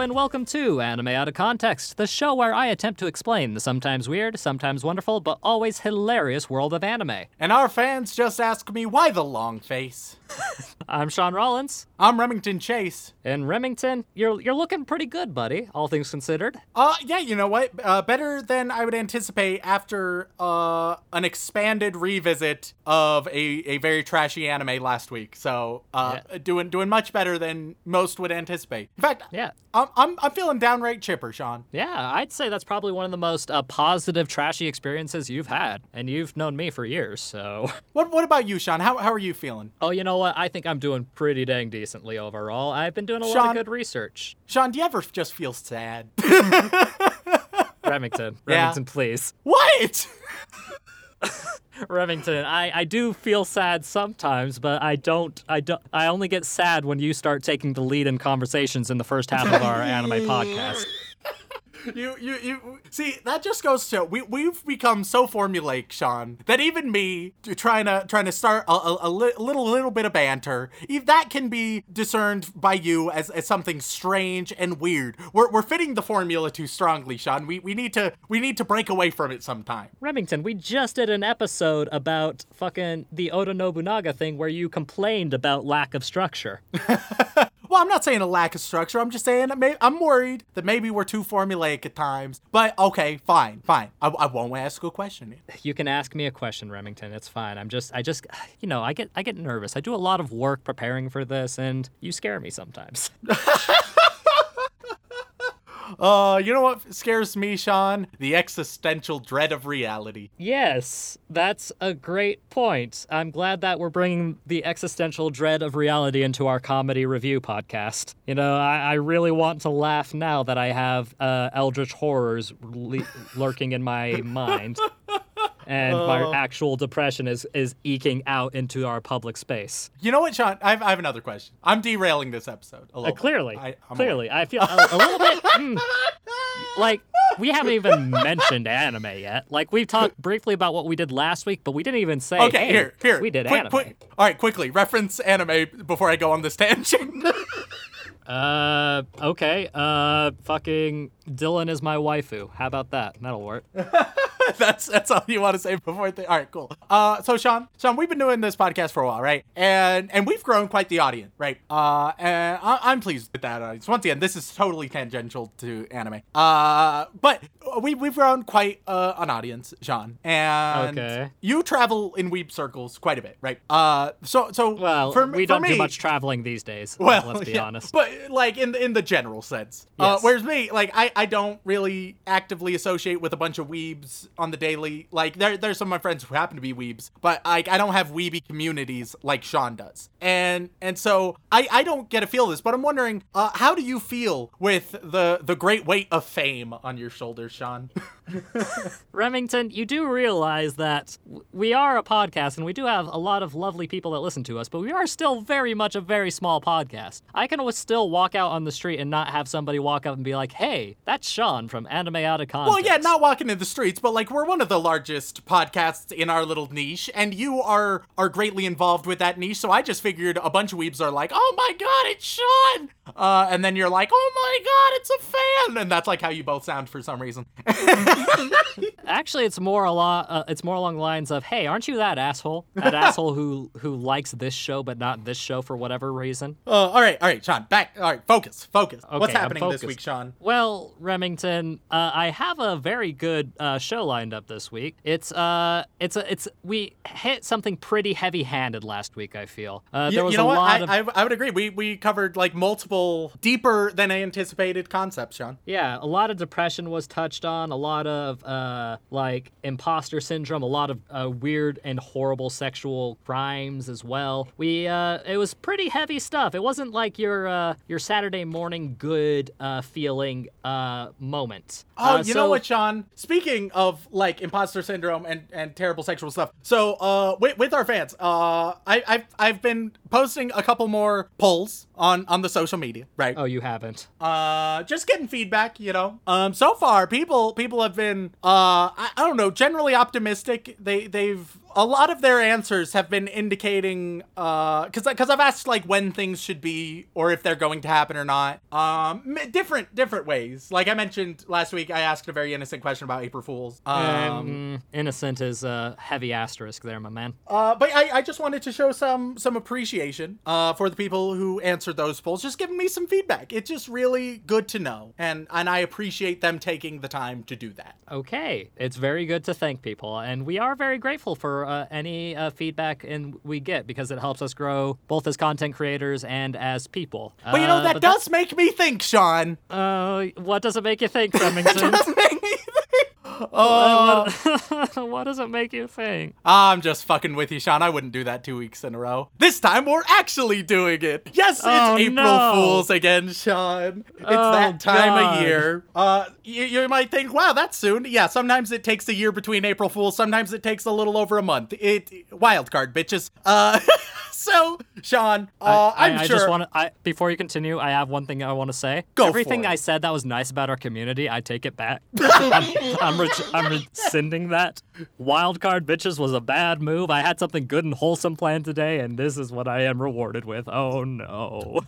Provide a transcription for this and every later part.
And welcome to Anime Out of Context, the show where I attempt to explain the sometimes weird, sometimes wonderful, but always hilarious world of anime. And our fans just ask me why the long face. I'm Sean Rollins. I'm Remington Chase. And Remington, you're you're looking pretty good, buddy, all things considered. Uh, yeah, you know what? Uh, better than I would anticipate after uh an expanded revisit of a, a very trashy anime last week. So, uh, doing doing much better than most would anticipate. In fact, Yeah. I'm I'm, I'm feeling downright chipper, Sean. Yeah, I'd say that's probably one of the most uh, positive trashy experiences you've had, and you've known me for years, so. What what about you, Sean? How how are you feeling? Oh, you know what? I think I'm doing pretty dang decently overall. I've been doing a lot of good research. Sean, do you ever just feel sad? Remington, Yeah. Remington, please. what? Remington, I, I do feel sad sometimes, but I don't I don't I only get sad when you start taking the lead in conversations in the first half of our anime podcast. You, you, you. See, that just goes to we we've become so formulaic, Sean, that even me trying to trying to start a, a, a li- little little bit of banter, if that can be discerned by you as, as something strange and weird. We're, we're fitting the formula too strongly, Sean. We we need to we need to break away from it sometime. Remington, we just did an episode about fucking the Oda Nobunaga thing where you complained about lack of structure. Well, I'm not saying a lack of structure. I'm just saying may- I'm worried that maybe we're too formulaic at times. But okay, fine, fine. I, I won't ask a question. You can ask me a question, Remington. It's fine. I'm just I just you know, I get I get nervous. I do a lot of work preparing for this and you scare me sometimes. Uh, you know what scares me, Sean? The existential dread of reality. Yes, that's a great point. I'm glad that we're bringing the existential dread of reality into our comedy review podcast. You know, I, I really want to laugh now that I have uh, eldritch horrors le- lurking in my mind. And my actual depression is, is eking out into our public space. You know what, Sean? I have, I have another question. I'm derailing this episode a Uh, little. bit. clearly, I, clearly, I feel a, a little bit mm, like we haven't even mentioned anime yet. Like we've talked briefly about what we did last week, but we didn't even say. Okay, hey, here, here. we did quick, anime. quick- All right, quickly reference anime before I go on this tangent. Uh, okay. Uh, fucking Dylan is my waifu. How about that? That'll work. that's that's all you want to say before. Th- all right, cool. Uh, so Sean, Sean, we've been doing this podcast for a while, right? And and we've grown quite the audience, right? Uh, and I- I'm pleased with that audience. Once again, this is totally tangential to anime. Uh, but we we've grown quite uh, an audience, Sean. And Okay. you travel in weeb circles quite a bit, right? Uh, so so Well, for, we for don't me, do much traveling these days. Well, let's be yeah, honest. But like in the in the general sense. Uh, Yes. whereas me, like I, I don't really actively associate with a bunch of weebs on the daily. Like there there's some of my friends who happen to be weebs, but like I don't have weeby communities like Sean does. And and so I, I don't get a feel of this, but I'm wondering, uh, how do you feel with the the great weight of fame on your shoulders, Sean? Remington, you do realize that we are a podcast and we do have a lot of lovely people that listen to us, but we are still very much a very small podcast. I can still walk out on the street and not have somebody walk up and be like, hey, that's Sean from Anime Out of Context. Well, yeah, not walking in the streets, but like we're one of the largest podcasts in our little niche, and you are are greatly involved with that niche. So I just figured a bunch of weebs are like, "Oh my god, it's Sean," uh, and then you're like, "Oh my god, it's a fan," and that's like how you both sound for some reason. Actually, it's more a lot. Uh, it's more along the lines of, "Hey, aren't you that asshole? That asshole who who likes this show but not this show for whatever reason?" uh, all right, all right, Sean, back. All right, focus, focus. What's Okay, I'm happening this week, Sean? Well, Remington, uh, I have a very good uh, show lined up this week. It's uh, it's a, it's we hit something pretty heavy-handed last week. I feel uh, You, there was you know a what? lot I, of I, I would agree. We we covered like multiple deeper than I anticipated concepts, Sean. yeah, a lot of depression was touched on. A lot of uh, like imposter syndrome, a lot of uh, weird and horrible sexual crimes as well. We uh, it was pretty heavy stuff. It wasn't like your uh, your Saturday morning good uh, feeling uh, moment. Oh, you so- know what, Sean? Speaking of like imposter syndrome and, and terrible sexual stuff, so uh, with, with our fans, uh, I, I've I've been posting a couple more polls on on the social media, right? Oh, you haven't. uh just getting feedback you know um so far people people have been uh I, I don't know generally optimistic they they've a lot of their answers have been indicating uh because because i've asked like when things should be or if they're going to happen or not um different different ways like i mentioned last week i asked a very innocent question about april fools um Mm, innocent is a heavy asterisk there, my man. uh, but I, I just wanted to show some some appreciation uh, for the people who answered those polls, just giving me some feedback. It's just really good to know, and and I appreciate them taking the time to do that. Okay, it's very good to thank people, and we are very grateful for uh, any uh, feedback and we get because it helps us grow both as content creators and as people. But you know Uh, that does make me think, Sean. Uh, what does it make you think, Remington? Does make me think. Oh, what does it make you think? I'm just fucking with you, Sean. I wouldn't do that two weeks in a row. This time we're actually doing it. Yes, it's Oh, April no. Fools again, Sean. It's Oh, that time God. of year. Uh, you, you might think, wow, that's soon. Yeah, sometimes it takes a year between April Fools. Sometimes it takes a little over a month. It wild card, bitches. Uh, so Sean, uh, I, I'm I sure. just want to. I before you continue, I have one thing I want to say. Go for Everything. I said that was nice about our community, I take it back. I'm, I'm, re- I'm rescinding that. Wildcard bitches was a bad move. I had something good and wholesome planned today, and this is what I am rewarded with. Oh no.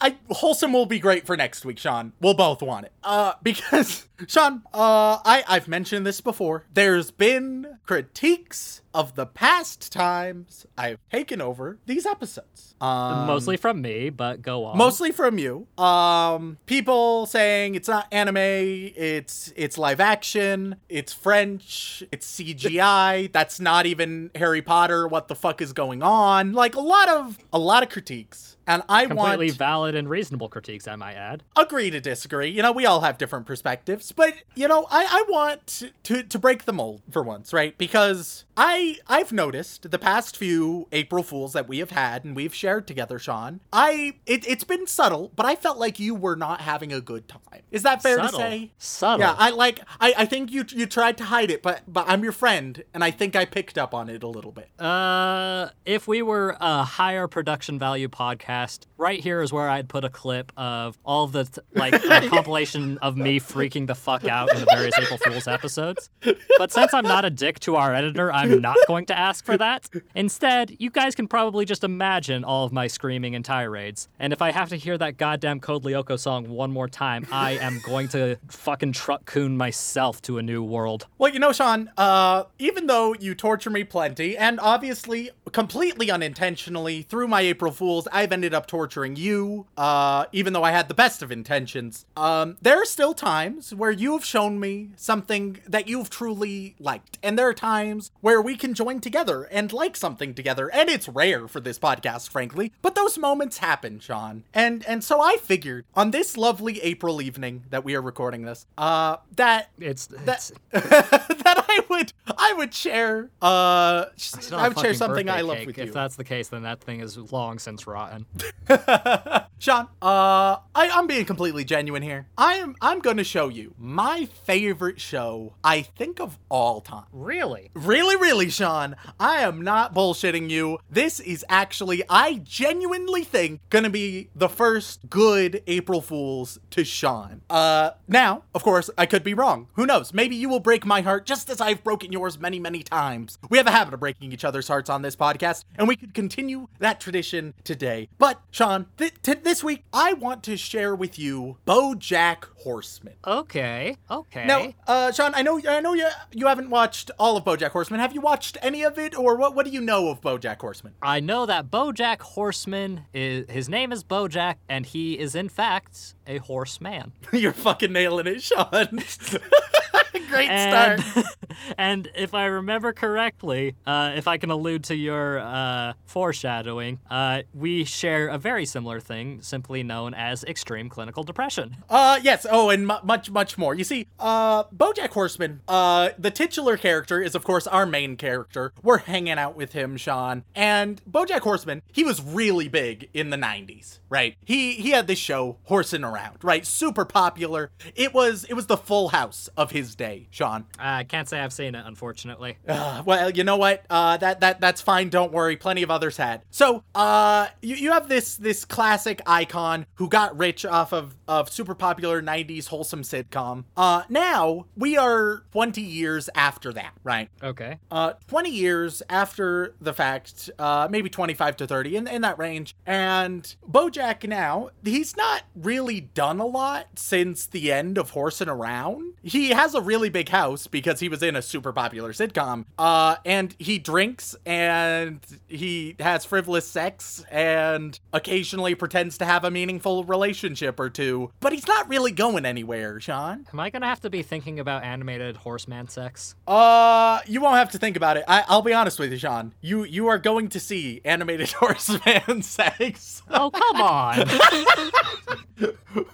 I wholesome will be great for next week, Sean. We'll both want it. Uh, because Sean, uh, I I've mentioned this before. There's been critiques of the past times I've taken over these episodes. Um, Mostly from me, but go on. mostly from you. Um, people saying it's not anime, it's it's live action, it's French, it's CGI. that's not even Harry Potter. What the fuck is going on? Like a lot of a lot of critiques, and I want completely want valid and reasonable critiques, I might add. agree to disagree. You know, we all have different perspectives, but you know, I, I want to to break the mold for once, right? Because I I've noticed the past few April Fools that we have had and we've shared together, Sean. I it, it's been subtle, but I felt like you were not having a good time. Is that fair Subtle. to say? Subtle. Yeah, I like I, I think you you tried to hide it, but but I'm your friend, and I think I picked up on it a little bit. Uh, if we were a higher production value podcast, right here is where I'd put a clip of all the t- like a compilation of me freaking the fuck out in the various April Fools episodes. But since I'm not a dick to our editor, I'm not going to ask for that. Instead, you guys can probably just imagine all of my screaming and tirades. And if I have to hear that goddamn Code Lyoko song one more time, I am going to fucking truck-kun myself to a new world. Well, you know, Sean, uh, even though you torture me plenty, and obviously completely unintentionally through my April Fools, I've ended up torturing you, uh, even though I had the best of intentions. Um, there are still times where you have shown me something that you've truly liked. And there are times where we can join together and like something together. And it's rare for this podcast, frankly, but those moments happen, Sean. And and so I figured on this lovely April evening that we are recording this, uh, that It's, that, it's that I would I would share uh I would share something I love with If you. that's the case, then that thing is long since rotten. Sean, uh I, I'm being completely genuine here. I am I'm gonna show you my favorite show I think of all time. Really? Really, really, Sean, I am not bullshitting you. This is actually, I genuinely think, gonna be the first good April Fools to Sean. Uh, now, of course, I could be wrong. Who knows? Maybe you will break my heart just as I've broken yours many, many times. We have a habit of breaking each other's hearts on this podcast, and we could continue that tradition today. But, Sean, th- t- this week, I want to share with you BoJack Horseman. Okay. Okay. Now, uh, Sean, I know, I know you you haven't watched all of BoJack Horseman. Have you watched any of it, or what? What do you know of BoJack Horseman? I know that BoJack Horseman is his name is BoJack, and he is in fact a horseman. You're fucking nailing it, Sean. Great and, start. and if I remember correctly, uh, if I can allude to your uh, foreshadowing, uh, we share a very similar thing, simply known as extreme clinical depression. Uh, yes. Oh, and mu much, much more. You see, uh, BoJack Horseman, uh, the titular character is, of course, our main character. We're hanging out with him, Sean. And BoJack Horseman, he was really big in the 90s, right? He he had this show, Horsing Around, right? Super popular. It was it was the full house of his day, Sean. I can't say I've seen it, unfortunately. Uh, well, you know what? Uh, that that that's fine. Don't worry. Plenty of others had. So, uh, you, you have this this classic icon who got rich off of of super popular '90s wholesome sitcom. Uh, now we are 20 years after that, right? Okay. Uh, 20 years after the fact, uh, maybe 25 to 30 in, in that range. And Bojack now, he's not really done a lot since the end of Horsing Around. He has a really big house because he was in a super popular sitcom. Uh, and he drinks and he has frivolous sex and occasionally pretends to have a meaningful relationship or two. But he's not really going anywhere, Sean. Am I gonna have to be thinking about animated horseman sex? Uh, you won't have to think about it. I, I'll be honest with you, Sean. You you are going to see animated horseman sex. Oh, come on.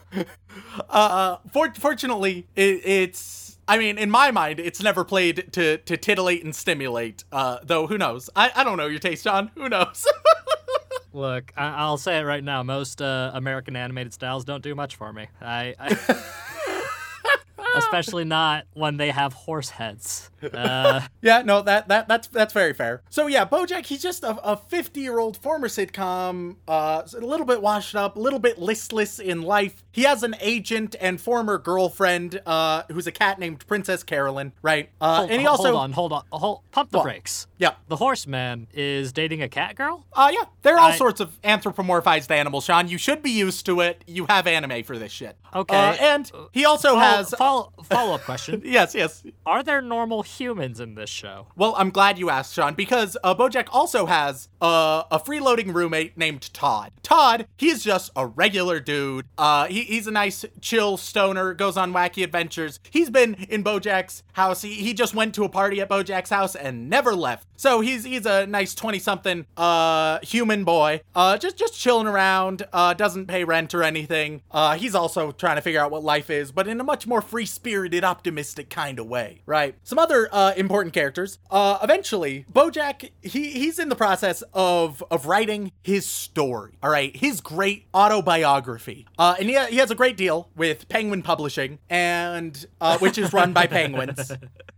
Uh, for, fortunately, it, it's. I mean, in my mind, it's never played to to titillate and stimulate. Uh, though who knows? I I don't know your taste, John. Who knows? Look, I- I'll say it right now. Most uh, American animated styles don't do much for me. I, I especially not when they have horse heads. Uh, Yeah, no, that that that's that's very fair. So yeah, BoJack, he's just a 50 year old former sitcom, uh, a little bit washed up, a little bit listless in life. He has an agent and former girlfriend, uh, who's a cat named Princess Carolyn, right? Uh, hold, and he also hold on, hold on, hold, pump the What? brakes. yeah, The horseman is dating a cat girl. uh, yeah, there are all I- sorts of anthropomorphized animals, Sean. You should be used to it. You have anime for this shit. Okay. Uh, and he also Follow, has. follow, follow up question: Yes, yes. Are there normal humans in this show? Well, I'm glad you asked, Sean, because uh, BoJack also has uh, a freeloading roommate named Todd. Todd, he's just a regular dude. Uh, he, he's a nice, chill stoner, goes on wacky adventures. He's been in BoJack's house. He, he just went to a party at BoJack's house and never left. So he's he's a nice 20-something uh, human boy, uh, just just chilling around. Uh, doesn't pay rent or anything. Uh, he's also trying to figure out what life is, but in a much more free-spirited, optimistic kind of way, right? Some other uh, important characters. Uh, eventually, BoJack he he's in the process of of writing his story. All right, his great autobiography. Uh, and he, he has a great deal with Penguin Publishing, and uh, which is run by penguins.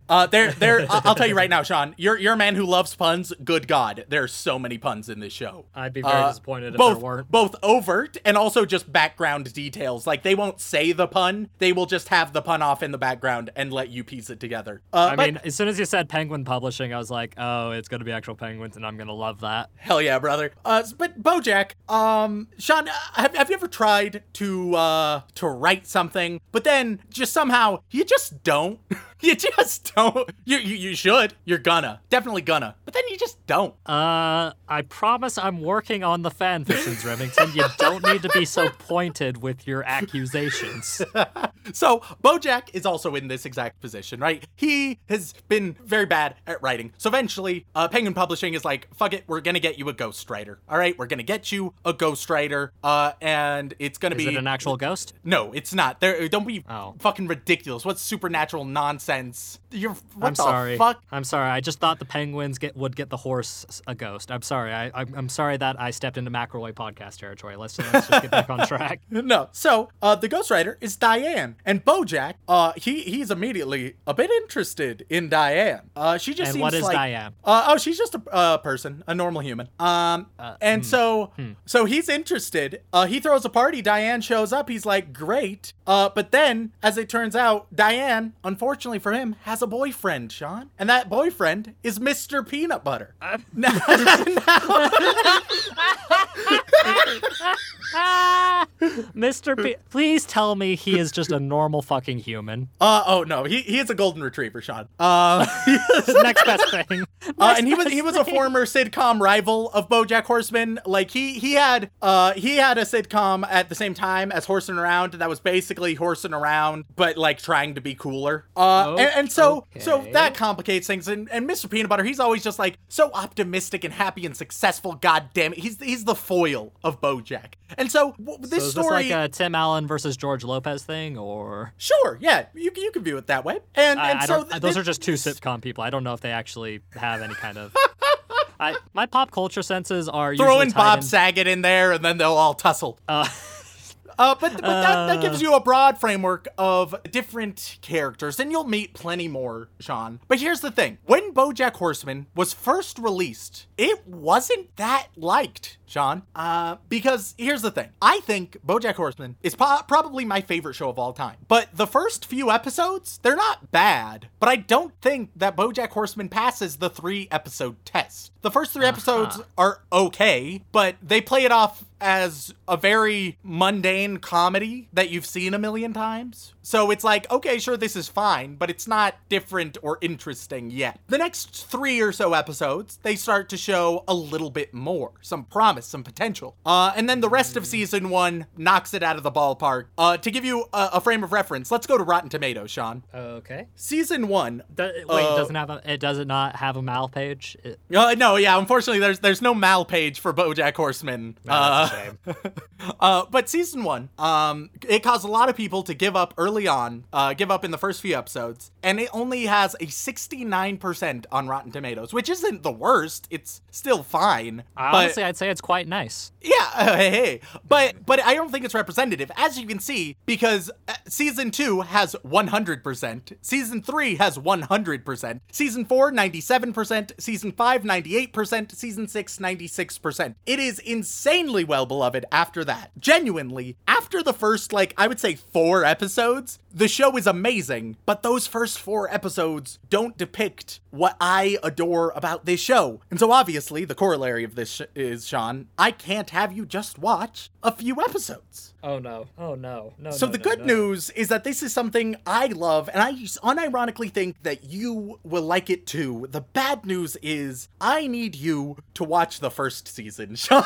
Uh, there, there. I'll tell you right now, Sean. You're you're a man who loves puns. Good God, there's so many puns in this show. I'd be very Uh, disappointed if both, there weren't. Both overt and also just background details. Like they won't say the pun; they will just have the pun off in the background and let you piece it together. Uh, I but- mean, as soon as you said Penguin Publishing, I was like, oh, it's gonna be actual penguins, and I'm gonna love that. Hell yeah, brother. Uh, but BoJack, um, Sean, uh, have, have you ever tried to uh to write something, but then just somehow you just don't? you just don't. You, you you should. You're gonna definitely gonna, but then you just don't. Uh, I promise I'm working on the fan fictions, Remington. You don't need to be so pointed with your accusations. So BoJack is also in this exact position, right? He has been very bad at writing. So eventually, uh, Penguin Publishing is like, "Fuck it, we're gonna get you a ghostwriter. All right, we're gonna get you a ghostwriter, uh, and it's gonna be Is be it an actual ghost? No, it's not. There, don't be Oh. fucking ridiculous. What's supernatural nonsense? You're what I'm the sorry. fuck? I'm sorry. I just thought the penguins get would get the horse a ghost. I'm sorry. I, I'm, I'm sorry that I stepped into McElroy podcast territory. Let's, let's just get back on track. No. So, uh, the ghostwriter is Diane, and BoJack, uh, he he's immediately a bit interested in Diane. Uh, she just And seems what is like, Diane? Uh, oh, she's just a uh, person, a normal human. Um, Uh, and hmm, so, so he's interested. Uh, he throws a party. Diane shows up. He's like, great. Uh, but then, as it turns out, Diane, unfortunately for him, has a boyfriend, Sean, and that boyfriend is Mr. Peanut Butter. Uh, Mr. P, please tell me he is just a normal fucking human. Uh oh no, he he is a golden retriever, Sean. Uh, Next best thing. uh, and he was he was a former sitcom rival of BoJack Horseman. Like he he had uh he had a sitcom at the same time as Horsing Around that was basically horsing around, but like trying to be cooler. Uh, and, and so so that complicates things. And and Mr. Peanut Butter, he's always just like so optimistic and happy and successful. God damn it, he's he's the foil of BoJack. And so w- this So is story. this like a Tim Allen versus George Lopez thing, or Sure, yeah, you, you can view it that way. And, I, and I so th- those thi- are just two sitcom people. I don't know if they actually have any kind of. I my pop culture senses are throwing Bob in- Saget in there, and then they'll all tussle. Uh, Uh, but but that, that gives you a broad framework of different characters, and you'll meet plenty more, Sean. But here's the thing: when BoJack Horseman was first released, it wasn't that liked, Sean. Uh, because here's the thing: I think BoJack Horseman is po- probably my favorite show of all time. But the first few episodes, they're not bad. But I don't think that BoJack Horseman passes the three episode test. The first 3 episodes are okay, but they play it off as a very mundane comedy that you've seen a million times. So it's like, okay, sure, this is fine, but it's not different or interesting yet. The next three or so episodes, they start to show a little bit more, some promise, some potential. Uh, and then the rest of season one knocks it out of the ballpark. Uh, to give you a, a frame of reference, let's go to Rotten Tomatoes, Sean. okay. Season one. Do, wait, Uh, doesn't have a, it does it not have a MAL page? It, Uh, no, yeah, unfortunately, there's there's no MAL page for BoJack Horseman. Uh, uh, but season one, um, it caused a lot of people to give up early on, uh, give up in the first few episodes, and it only has a 69% on Rotten Tomatoes, which isn't the worst. It's still fine. but- honestly, I'd say it's quite nice. yeah, uh, hey, hey. but but I don't think it's representative, as you can see, because uh, season two has 100%, season three has 100%, season four 97%, season five 98%, season six 96%. It is insanely well beloved after that. Genuinely, after the first like I would say four episodes, the show is amazing, but those first four episodes don't depict what I adore about this show. And so obviously, the corollary of this sh- is, Sean, I can't have you just watch a few episodes. Oh no! Oh no! No. So no, the no, good no. news is that this is something I love, and I unironically think that you will like it too. The bad news is I need you to watch the first season, Sean.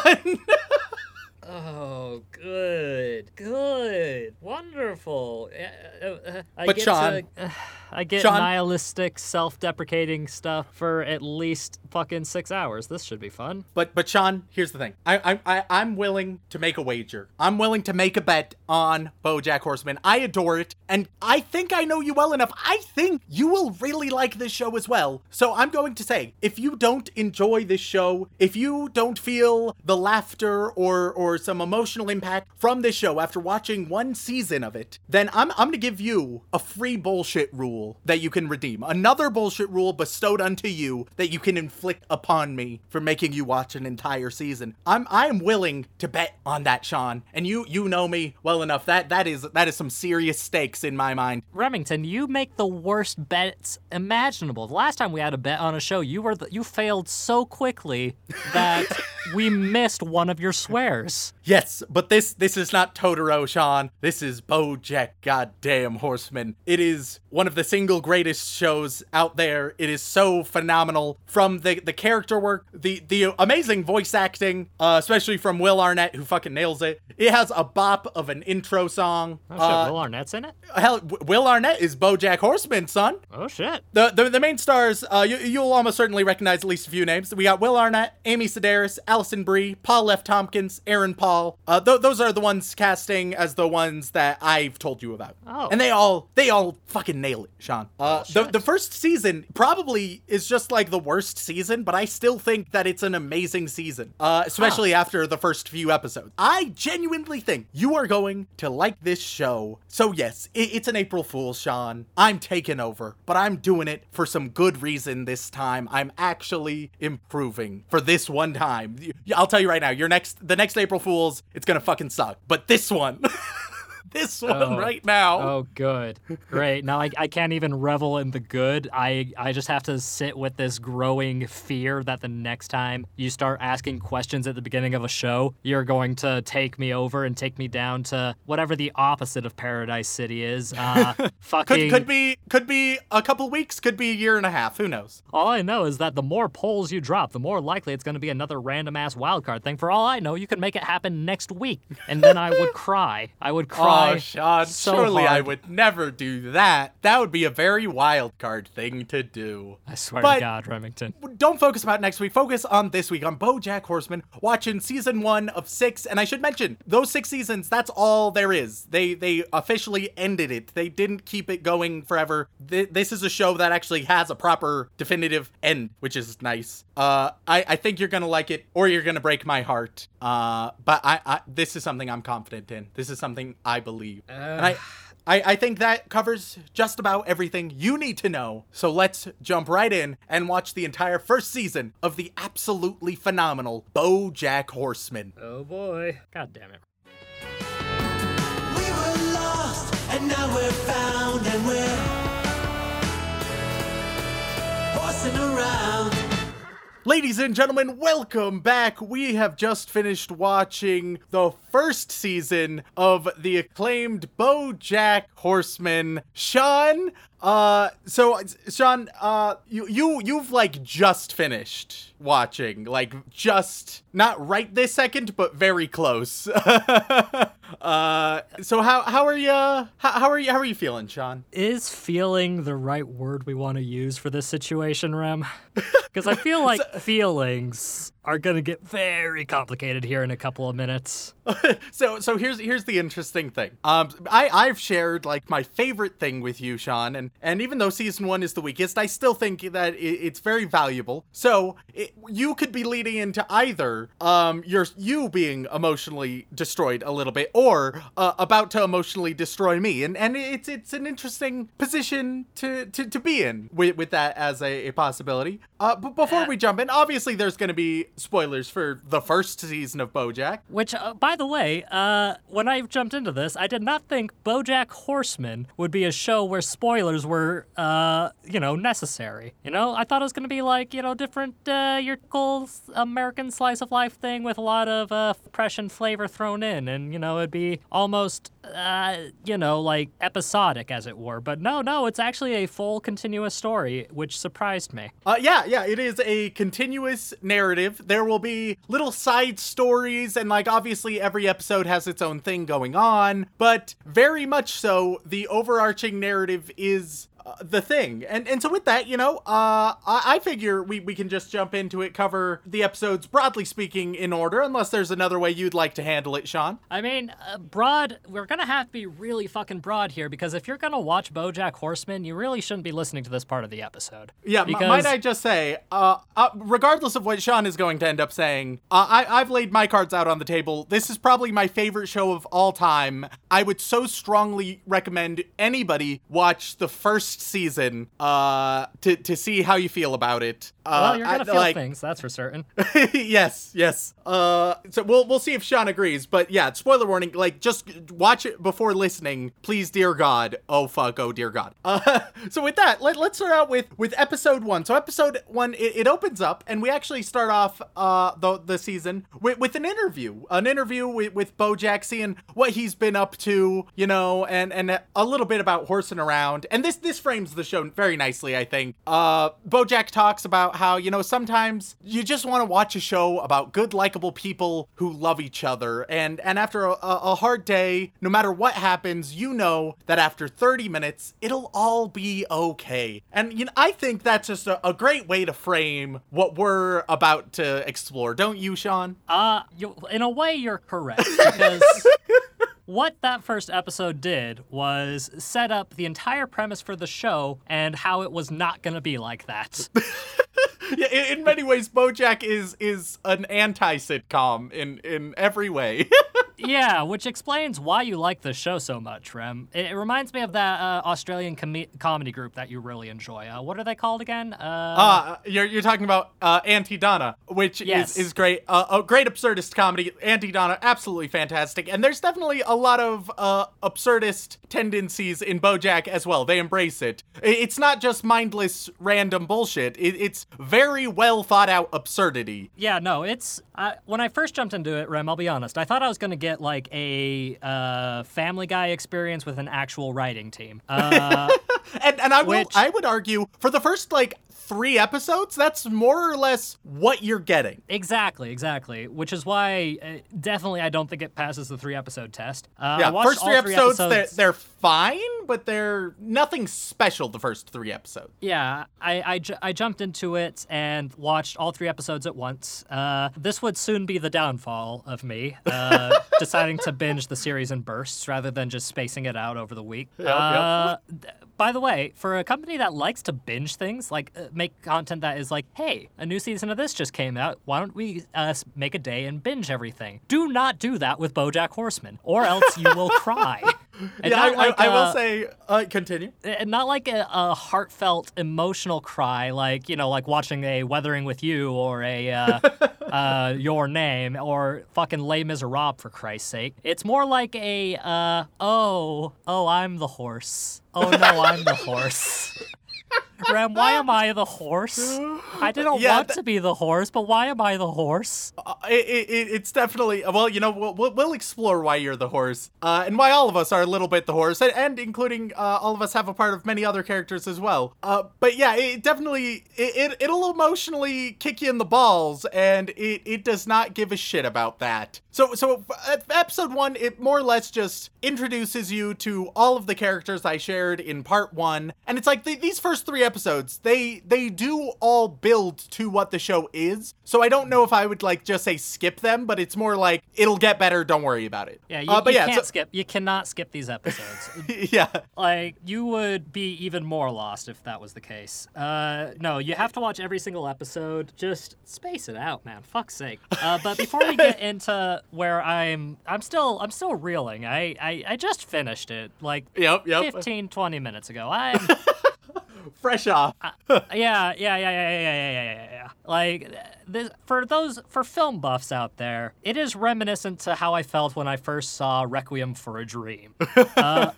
Oh, good, good, wonderful. Uh, uh, uh, I But get Sean- to, uh, I get Sean- nihilistic, self-deprecating stuff for at least fucking six hours. This should be fun. But but Sean, here's the thing. I I I I'm willing to make a wager. I'm willing to make a bet on BoJack Horseman. I adore it, and I think I know you well enough. I think you will really like this show as well. So I'm going to say, if you don't enjoy this show, if you don't feel the laughter or or some emotional impact from this show after watching one season of it, then I'm I'm gonna give you a free bullshit rule that you can redeem. Another bullshit rule bestowed unto you that you can inflict upon me for making you watch an entire season. I'm I am willing to bet on that, Sean. And you you know me well enough. That that is that is some serious stakes in my mind. Remington, you make the worst bets imaginable. The last time we had a bet on a show, you were the, you failed so quickly that we missed one of your swears. Yes, but this this is not Totoro, Sean. This is BoJack Goddamn Horseman. It is one of the single greatest shows out there. It is so phenomenal from the the character work, the the amazing voice acting, uh, especially from Will Arnett, who fucking nails it. It has a bop of an intro song. Oh shit, Uh, Will Arnett's in it? hell, Will Arnett is BoJack Horseman, son. Oh shit. The, the the main stars, uh, you, you'll almost certainly recognize at least a few names. We got Will Arnett, Amy Sedaris, Alison Brie, Paul F. Tompkins, Aaron Paul. Uh, th- those are the ones casting as the ones that I've told you about. Oh. and they all they all fucking nail it, Sean. Uh, the the first season probably is just like the worst season, but I still think that it's an amazing season. Uh, especially after the first few episodes. I genuinely think you are going to like this show. So yes, i- it's an April Fool's, Sean. I'm taking over, but I'm doing it for some good reason this time. I'm actually improving for this one time. I'll tell you right now, your next the next April Fool's, it's gonna fucking suck. But this one this one Oh. right now. Oh, good. Great. Now I, I can't even revel in the good. I, I just have to sit with this growing fear that the next time you start asking questions at the beginning of a show, you're going to take me over and take me down to whatever the opposite of Paradise City is. Uh, fucking. Could could be could be a couple weeks, could be a year and a half. Who knows? All I know is that the more polls you drop, the more likely it's going to be another random ass wildcard thing. For all I know, you could make it happen next week, and then I would cry. I would cry. Oh, Sean, so surely I would never do that. That would be a very wild card thing to do. I swear But- to God, Remington. Don't focus about next week. Focus on this week on BoJack Horseman, watching season one of six. And I should mention those six seasons. That's all there is. They they officially ended it. They didn't keep it going forever. Th- this is a show that actually has a proper definitive end, which is nice. Uh, I I think you're gonna like it, or you're gonna break my heart. Uh, but I, I this is something I'm confident in. This is something I believe, and I. I, I think that covers just about everything you need to know. So let's jump right in and watch the entire first season of the absolutely phenomenal BoJack Horseman. Oh boy. God damn it. We were lost, and now we're found, and we're horsing around. Ladies and gentlemen, welcome back. We have just finished watching the first season of the acclaimed BoJack Horseman. Sean, uh, so Sean, uh, you you you've like just finished watching, like just not right this second, but very close. uh, so how how are you? How, how are you? How are you feeling, Sean? Is feeling the right word we want to use for this situation, Rem? Because I feel like feelings are going to get very complicated here in a couple of minutes. so so here's here's the interesting thing. Um, I I've shared like my favorite thing with you, Sean, and and even though season one is the weakest, I still think that it, it's very valuable. So it, you could be leading into either um your you being emotionally destroyed a little bit, or uh, about to emotionally destroy me, and and it's it's an interesting position to to, to be in with with that as a, a possibility. Uh, but before we jump in, obviously there's going to be spoilers for the first season of BoJack. Which, uh, by the way, uh, when I jumped into this, I did not think BoJack Horseman would be a show where spoilers were, uh, you know, necessary. You know, I thought it was going to be like, you know, different, uh, your typical American slice of life thing with a lot of uh, fresh and flavor thrown in, and you know, it'd be almost, uh, you know, like episodic, as it were. But no, no, it's actually a full continuous story, which surprised me. Uh, yeah, yeah, it is a continuous narrative. There will be little side stories, and like obviously every episode has its own thing going on, but very much so, the overarching narrative is. Uh, the thing and and so with that you know uh I, I figure we we can just jump into it cover the episodes broadly speaking in order unless there's another way you'd like to handle it sean I mean, uh, broad, we're gonna have to be really fucking broad here because if you're gonna watch Bojack Horseman, you really shouldn't be listening to this part of the episode. Yeah, m- might I just say, uh, uh, regardless of what Sean is going to end up saying, uh, I- I've laid my cards out on the table. This is probably my favorite show of all time. I would so strongly recommend anybody watch the first season uh, to to see how you feel about it. Uh, well, you're gonna I- feel like, things, that's for certain. yes, yes. Uh, so we'll we'll see if Sean agrees. But yeah, spoiler warning. Like, just watch it before listening, please, dear God. Oh fuck. Oh dear God. Uh, so with that, let, let's start out with with episode one. So episode one, it, it opens up, and we actually start off uh the the season with with an interview, an interview with with BoJack, seeing what he's been up to, you know, and and a little bit about horsing around. And this this frames the show very nicely, I think. Uh, BoJack talks about how you know sometimes you just want to watch a show about good, likable people who love each other, and and after a, a hard day, no matter what happens, you know that after 30 minutes it'll all be okay. And you know, I think that's just a, a great way to frame what we're about to explore, don't you, Sean? Uh, you, in a way, you're correct because what that first episode did was set up the entire premise for the show and how it was not gonna be like that. yeah, in, in many ways, BoJack is is an anti-sitcom in in every way. yeah, which explains why you like the show so much, Rem. It, it reminds me of that uh, Australian com- comedy group that you really enjoy. Uh, what are they called again? Uh, Uh, you're, you're talking about uh, Aunty Donna, which Yes. is, is great. Uh, a great absurdist comedy. Aunty Donna, absolutely fantastic. And there's definitely a lot of uh, absurdist tendencies in BoJack as well. They embrace it. It's not just mindless, random bullshit. It, it's very well thought out absurdity. Yeah, no, it's uh, when I first jumped into it, Rem. I'll be honest. I thought I was gonna get like a uh, Family Guy experience with an actual writing team. Uh, And and I will Which- I would argue for the first like three episodes, that's more or less what you're getting. exactly, exactly. Which is why uh, definitely I don't think it passes the three episode test. Uh, Yeah, first three three episodes, They're, they're fine, but they're nothing special. The first three episodes. Yeah, I, I, ju- I jumped into it and watched all three episodes at once. Uh, this would soon be the downfall of me, uh, deciding to binge the series in bursts rather than just spacing it out over the week. Uh, d- by the way, for a company that likes to binge things, like uh, make content that is like, hey, a new season of this just came out. Why don't we uh, make a day and binge everything? Do not do that with BoJack Horseman, or else you will cry. And Yeah, I, like, I, I will say. Uh, continue. uh, not like a, a heartfelt emotional cry like you know like watching a weathering with you or a uh, uh, your name or fucking Les Miserables for Christ's sake it's more like a uh, oh oh I'm the horse oh no I'm the horse Rem, why am I the horse? I didn't Yeah, want to be the horse, but why am I the horse? Uh, it, it, it- it's definitely well, you know, we'll, we'll, explore why you're the horse, uh, and why all of us are a little bit the horse, and, and including uh, all of us have a part of many other characters as well. Uh, but yeah, it definitely it, it it'll emotionally kick you in the balls, and it it does not give a shit about that. So so uh, episode one, it more or less just introduces you to all of the characters I shared in part one, and it's like the, these first three episodes, they they do all build to what the show is. So I don't know if I would like just say skip them, but it's more like it'll get better. Don't worry about it. Yeah, you, uh, but you yeah, can't so- skip. You cannot skip these episodes. yeah. like you would be even more lost if that was the case. Uh, no, you have to watch every single episode. Just space it out, man. Fuck's sake. Uh, but before we get into where I'm, I'm still, I'm still reeling. I, I, I just finished it like Yep. Yep. 15, 20 minutes ago. I'm, Fresh off. yeah, yeah, yeah, yeah, yeah, yeah, yeah, yeah, yeah, yeah. Like this for those for film buffs out there, it is reminiscent to how I felt when I first saw Requiem for a Dream, uh,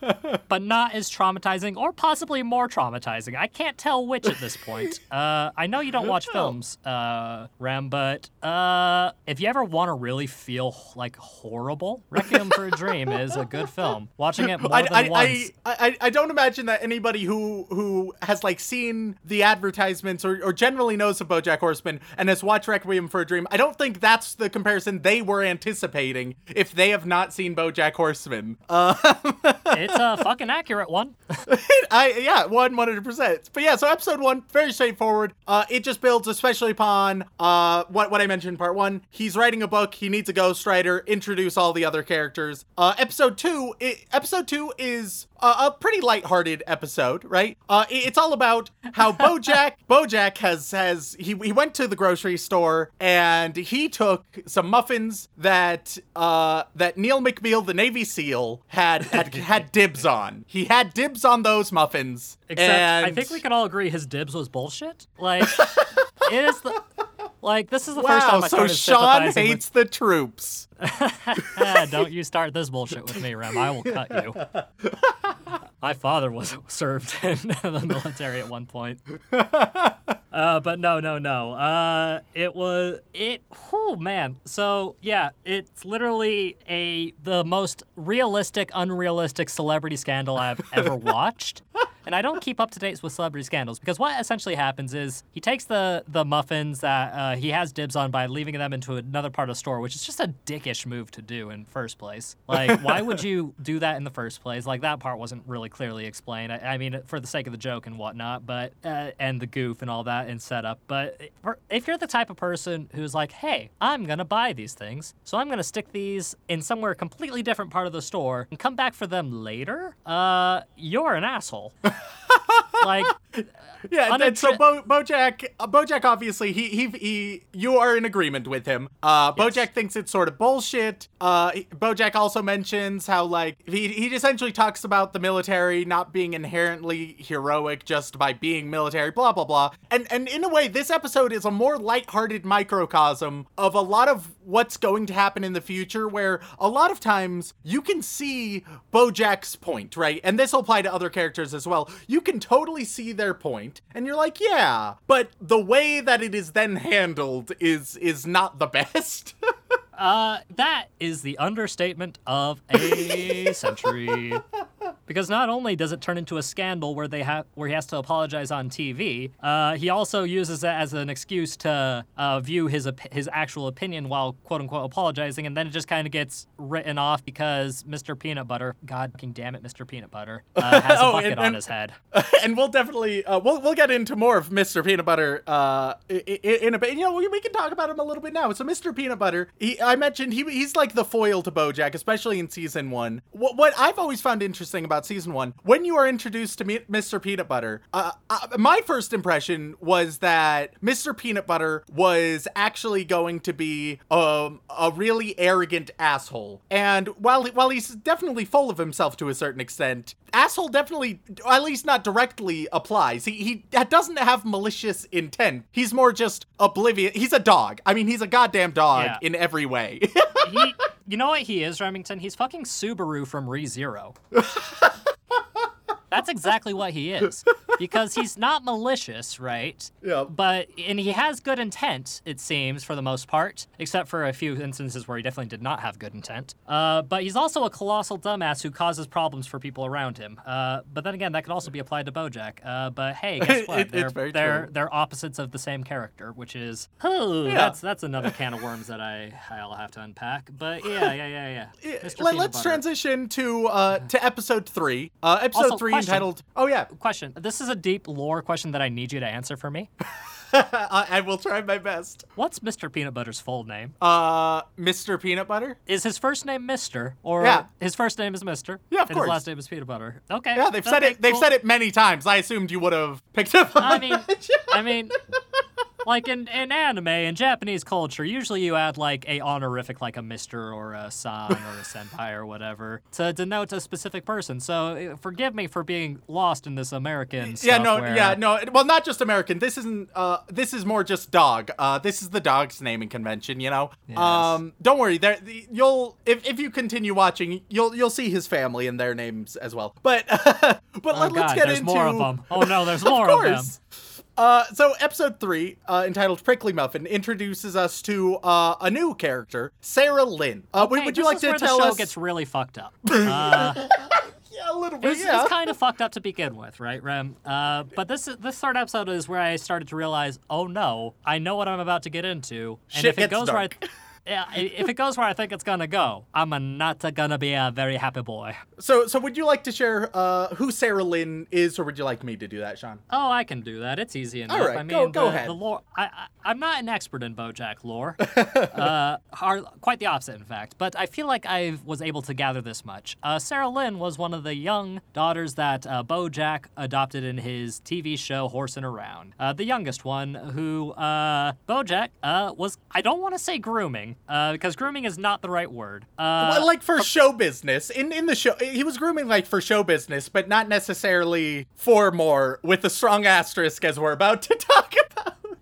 but not as traumatizing or possibly more traumatizing. I can't tell which at this point. Uh, I know you don't watch films, uh, Rem, but uh, if you ever want to really feel like horrible, Requiem for a Dream is a good film. Watching it more I, than I, once. I, I, I don't imagine that anybody who who has like seen the advertisements or, or generally knows of BoJack Horseman and has watched Requiem for a Dream, I don't think that's the comparison they were anticipating if they have not seen BoJack Horseman. Uh, it's a fucking accurate one. I yeah, one one hundred percent. But yeah, so episode one, very straightforward. Uh, it just builds, especially upon uh what what I mentioned in part one. He's writing a book. He needs a ghostwriter. Introduce all the other characters. Uh, episode two, it, episode two is a, a pretty lighthearted episode, right? Uh, it- it's all about how BoJack BoJack has has he he went to the grocery store and he took some muffins that uh that Neal McBeal, the Navy SEAL, had had had dibs on. He had dibs on those muffins. Except and I think we can all agree his dibs was bullshit. Like it is the like this is the first Wow, time I so Sean hates the troops. Don't you start this bullshit with me, Rem. I will cut you. My father was served in the military at one point. Uh, but no, no, no. Uh, it was it. Oh man. So yeah, it's literally a the most realistic, unrealistic celebrity scandal I've ever watched. And I don't keep up to date with celebrity scandals because what essentially happens is he takes the the muffins that uh, he has dibs on by leaving them into another part of the store, which is just a dickish move to do in first place. Like, why would you do that in the first place? Like that part wasn't really clearly explained. I, I mean, for the sake of the joke and whatnot, but uh, and the goof and all that and setup. But if you're the type of person who's like, hey, I'm gonna buy these things, so I'm gonna stick these in somewhere completely different part of the store and come back for them later, uh, you're an asshole. like Yeah, and, and so Bo- BoJack, uh, BoJack obviously he he he you are in agreement with him. Uh, BoJack thinks it's sort of bullshit. Uh, BoJack also mentions how like he he essentially talks about the military not being inherently heroic just by being military, blah blah blah. And and in a way, this episode is a more lighthearted microcosm of a lot of what's going to happen in the future, where a lot of times you can see BoJack's point, right? And this will apply to other characters as well. You can totally see their point, and you're like, yeah, but the way that it is then handled is is not the best. Uh, that is the understatement of a century. Because not only does it turn into a scandal where they have where he has to apologize on TV, uh, he also uses it as an excuse to uh, view his op- his actual opinion while quote unquote apologizing, and then it just kind of gets written off because Mr. Peanut Butter, God fucking damn it, Mr. Peanut Butter, uh, has a Oh, bucket and- on his head. and we'll definitely uh, we'll we'll get into more of Mr. Peanut Butter uh i- i- in a bit. You know, we, we can talk about him a little bit now. So Mr. Peanut Butter, he, I mentioned he he's like the foil to BoJack, especially in season one. What what I've always found interesting about season one, when you are introduced to Mr. Peanut Butter, uh, uh, my first impression was that Mr. Peanut Butter was actually going to be um, a really arrogant asshole, and while while he's definitely full of himself to a certain extent, asshole definitely at least not directly applies he he doesn't have malicious intent he's more just oblivious he's a dog i mean he's a goddamn dog Yeah. in every way He, you know what he is, Remington? He's fucking Subaru from ReZero. That's exactly what he is. Because he's not malicious, right? Yeah. But and he has good intent, it seems, for the most part, except for a few instances where he definitely did not have good intent. Uh, but he's also a colossal dumbass who causes problems for people around him. Uh, but then again, that could also be applied to BoJack. Uh, but hey, guess what? It- they're they're they're opposites of the same character, which is oh, Yeah. that's that's another can of worms that I I'll have to unpack. But yeah, yeah, yeah, yeah. Mr. Let, us transition to uh to episode three uh episode Also, three question. entitled oh yeah Question. This is a deep lore question that I need you to answer for me. I, I will try my best What's Mr. Peanut Butter's full name? uh mr peanut butter Is his first name Mister or Yeah. his first name is Mister? Yeah, of and course. His last name is Peanut Butter. Okay. yeah they've said okay, it they've cool. said it many times i assumed you would have picked up on I mean, that. I mean, like in, in anime and Japanese culture, usually you add like a honorific, like a Mister or a San or a Senpai or whatever, to denote a specific person. So uh, forgive me for being lost in this American yeah no where- yeah no well not just american this isn't uh this is more just dog uh this is the dog's naming convention you know Yes. um don't worry there you'll if, if you continue watching you'll you'll see his family and their names as well but but Oh let, us get there's into more of them. Oh no, there's more of of them. Uh, so episode three, uh, entitled "Prickly Muffin," introduces us to uh, a new character, Sarah Lynn. Uh, would- Hey, would you this like is to where tell the show us? gets really fucked up. Uh, yeah, a little bit. It's, yeah. it's kind of fucked up to begin with, right, Rem? Uh, but this this third episode is where I started to realize, oh no, I know what I'm about to get into, and Shit if it goes dark. i- if it goes where I think it's gonna go, I'm not gonna be a very happy boy. So, so would you like to share uh, who Sarah Lynn is, or would you like me to do that, Sean? Oh, I can do that. It's easy enough. right, I mean, go- go the, ahead. The lore. I, I I'm not an expert in BoJack lore. uh, quite the opposite, in fact. But I feel like I was able to gather this much. Uh, Sarah Lynn was one of the young daughters that uh, BoJack adopted in his TV show Horsing Around. Uh, the youngest one, who uh, BoJack uh, was. I don't want to say grooming, uh, because grooming is not the right word. Uh, Well, like for show business, in in the show, he was grooming like for show business, but not necessarily for more. With a strong asterisk, as we're about to talk about.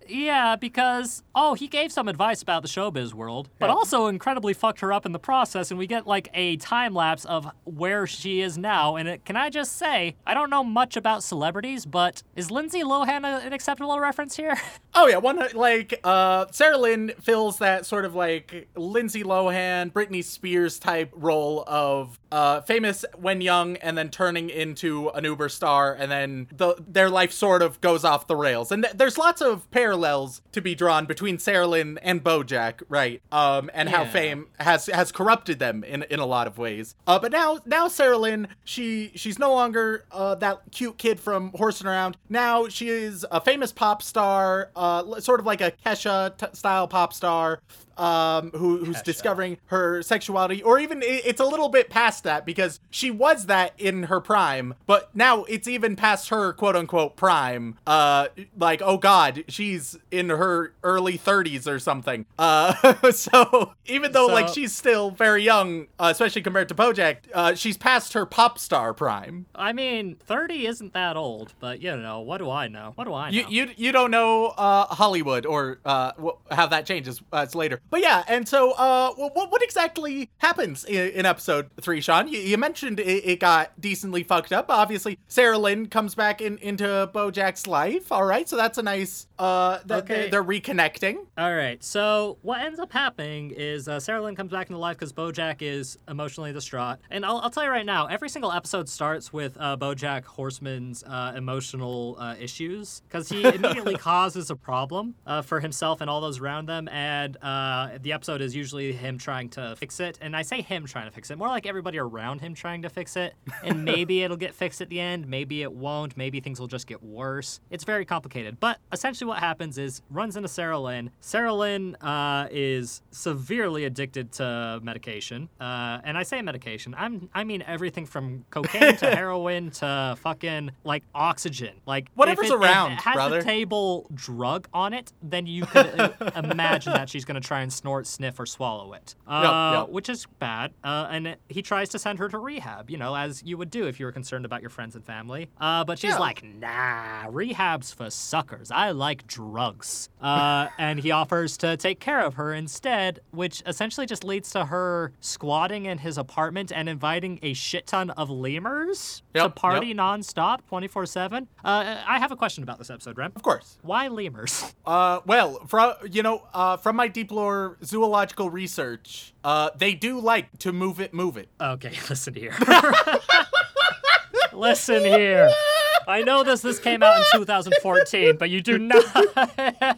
Yeah, because oh, he gave some advice about the showbiz world, but Yeah. also incredibly fucked her up in the process, and we get like a time lapse of where she is now. And it, can I just say, I don't know much about celebrities, but is Lindsay Lohan a, an acceptable reference here? Oh yeah, one like uh Sarah Lynn fills that sort of like Lindsay Lohan, Britney Spears type role of uh famous when young and then turning into an Uber star and then the their life sort of goes off the rails. And th- there's lots of parallels parallels to be drawn between Sarah Lynn and BoJack, right? Um, and how fame has has corrupted them in in a lot of ways. Uh, but now now Sarah Lynn, she she's no longer uh, that cute kid from Horsing Around. Now she is a famous pop star, uh, sort of like a Kesha t- style pop star. Um, who, who's discovering her sexuality, or even it's a little bit past that because she was that in her prime, but now it's even past her quote unquote prime. Uh, like oh god, she's in her early 30s or something. Uh, so even though like she's still very young, uh, especially compared to BoJack, uh, she's past her pop star prime. I mean, 30 isn't that old, but you know, what do I know? What do I know? You, you you don't know uh, Hollywood or uh, how that changes uh, it's later. But yeah, and so uh, what what exactly happens in, in episode three, Sean? You, you mentioned it, it got decently fucked up. Obviously, Sarah Lynn comes back in, into BoJack's life. All right, so that's a nice. Uh, that Okay. they're reconnecting. All right. So what ends up happening is uh, Sarah Lynn comes back into life because BoJack is emotionally distraught, and I'll, I'll tell you right now, every single episode starts with uh, BoJack Horseman's uh, emotional uh, issues because he immediately causes a problem uh, for himself and all those around them, and uh, the episode is usually him trying to fix it. And I say him trying to fix it, more like everybody around him trying to fix it, and maybe it'll get fixed at the end, maybe it won't, maybe things will just get worse. It's very complicated, but essentially what happens is runs into Sarah Lynn. Sarah Lynn uh, is severely addicted to medication, uh, and I say medication, I'm I mean everything from cocaine to heroin to fucking like oxygen, like Whatever's it- if around, it has brother. the table drug on it, then you could uh, imagine that she's gonna try and snort, sniff, or swallow it, uh, yep. which is bad. Uh, and he tries to send her to rehab, you know, as you would do if you were concerned about your friends and family. Uh, but she's Yeah. like, nah, rehab's for suckers. I like drugs. Uh, and he offers to take care of her instead, which essentially just leads to her squatting in his apartment and inviting a shit ton of lemurs to party yep. nonstop, 24 7. Uh, I have a question about this episode, Rem. Of course. Why lemurs? Uh, well, from you know, uh, from my deep lore zoological research, uh, they do like to move it, move it. Okay, listen here. listen here. I know this this came out in 2014, but you do not.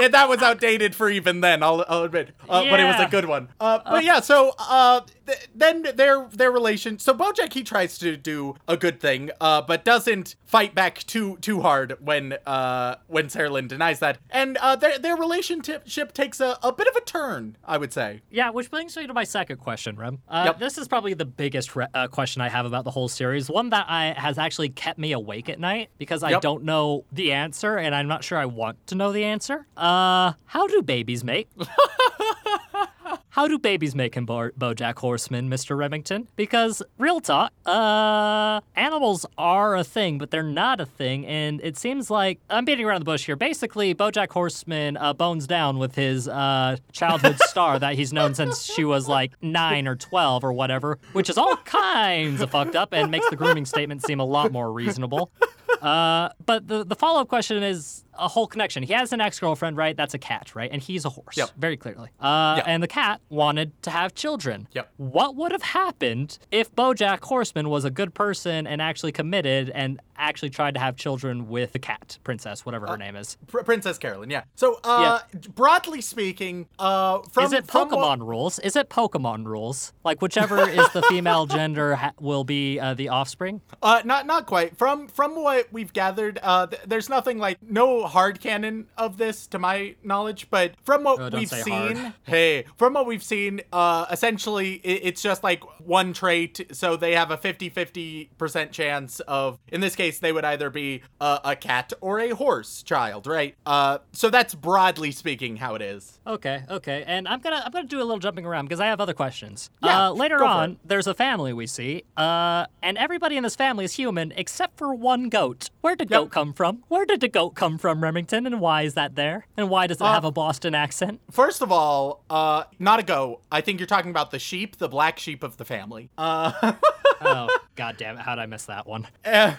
Yeah, that was outdated for even then. I'll, I'll admit, uh, but it was a good one. Uh, but yeah, so uh, th- then their their relation. So BoJack he tries to do a good thing, uh, but doesn't fight back too too hard when uh, when Sarah Lynn denies that, and uh, their their relationship takes a, a bit of a turn. I would say. yeah, which brings me to my second question, Rem. Uh, Yep. This is probably the biggest re- uh, question I have about the whole series. One that I has actually kept me awake at night because I Yep. don't know the answer, and I'm not sure I want to know the answer. Uh, how do babies make? How do babies make in Bo- BoJack Horseman, Mr. Remington? Because real talk, uh, animals are a thing, but they're not a thing, and it seems like I'm beating around the bush here. Basically, BoJack Horseman uh, bones down with his uh, childhood star that he's known since she was like nine or twelve or whatever, which is all kinds of fucked up and makes the grooming statement seem a lot more reasonable. Uh, but the the follow up question is a whole connection. He has an ex girlfriend, right? That's a cat, right? And he's a horse, Yep. very clearly. Uh, Yep. and the cat wanted to have children. Yep. What would have happened if BoJack Horseman was a good person and actually committed and actually tried to have children with the cat, princess, whatever her name is? Pr- Princess Carolyn, yeah. So, uh, broadly speaking, uh, from is it Pokemon what- rules? Is it Pokemon rules? Like whichever is the female gender ha- will be uh, the offspring. Uh, not not quite. From from what we've gathered, uh, th- there's nothing like no hard canon of this to my knowledge. But from what Oh, we've seen, hard. hey, from what we've seen, uh, essentially it, it's just like one trait. So they have a 50-50 percent chance of, in this case, they would either be a, a cat or a horse child, right? Uh, so that's broadly speaking how it is. Okay, okay, and I'm gonna I'm gonna do a little jumping around because I have other questions. Yeah, uh, later on, there's a family we see, uh, and everybody in this family is human except for one goat. Where did Yep. goat come from? Where did the goat come from, Remington, and why is that there? And why does it Uh, have a Boston accent? First of all, uh, not a go. I think you're talking about the sheep, the black sheep of the family. Uh. oh, god damn it! How'd I miss that one? Eh,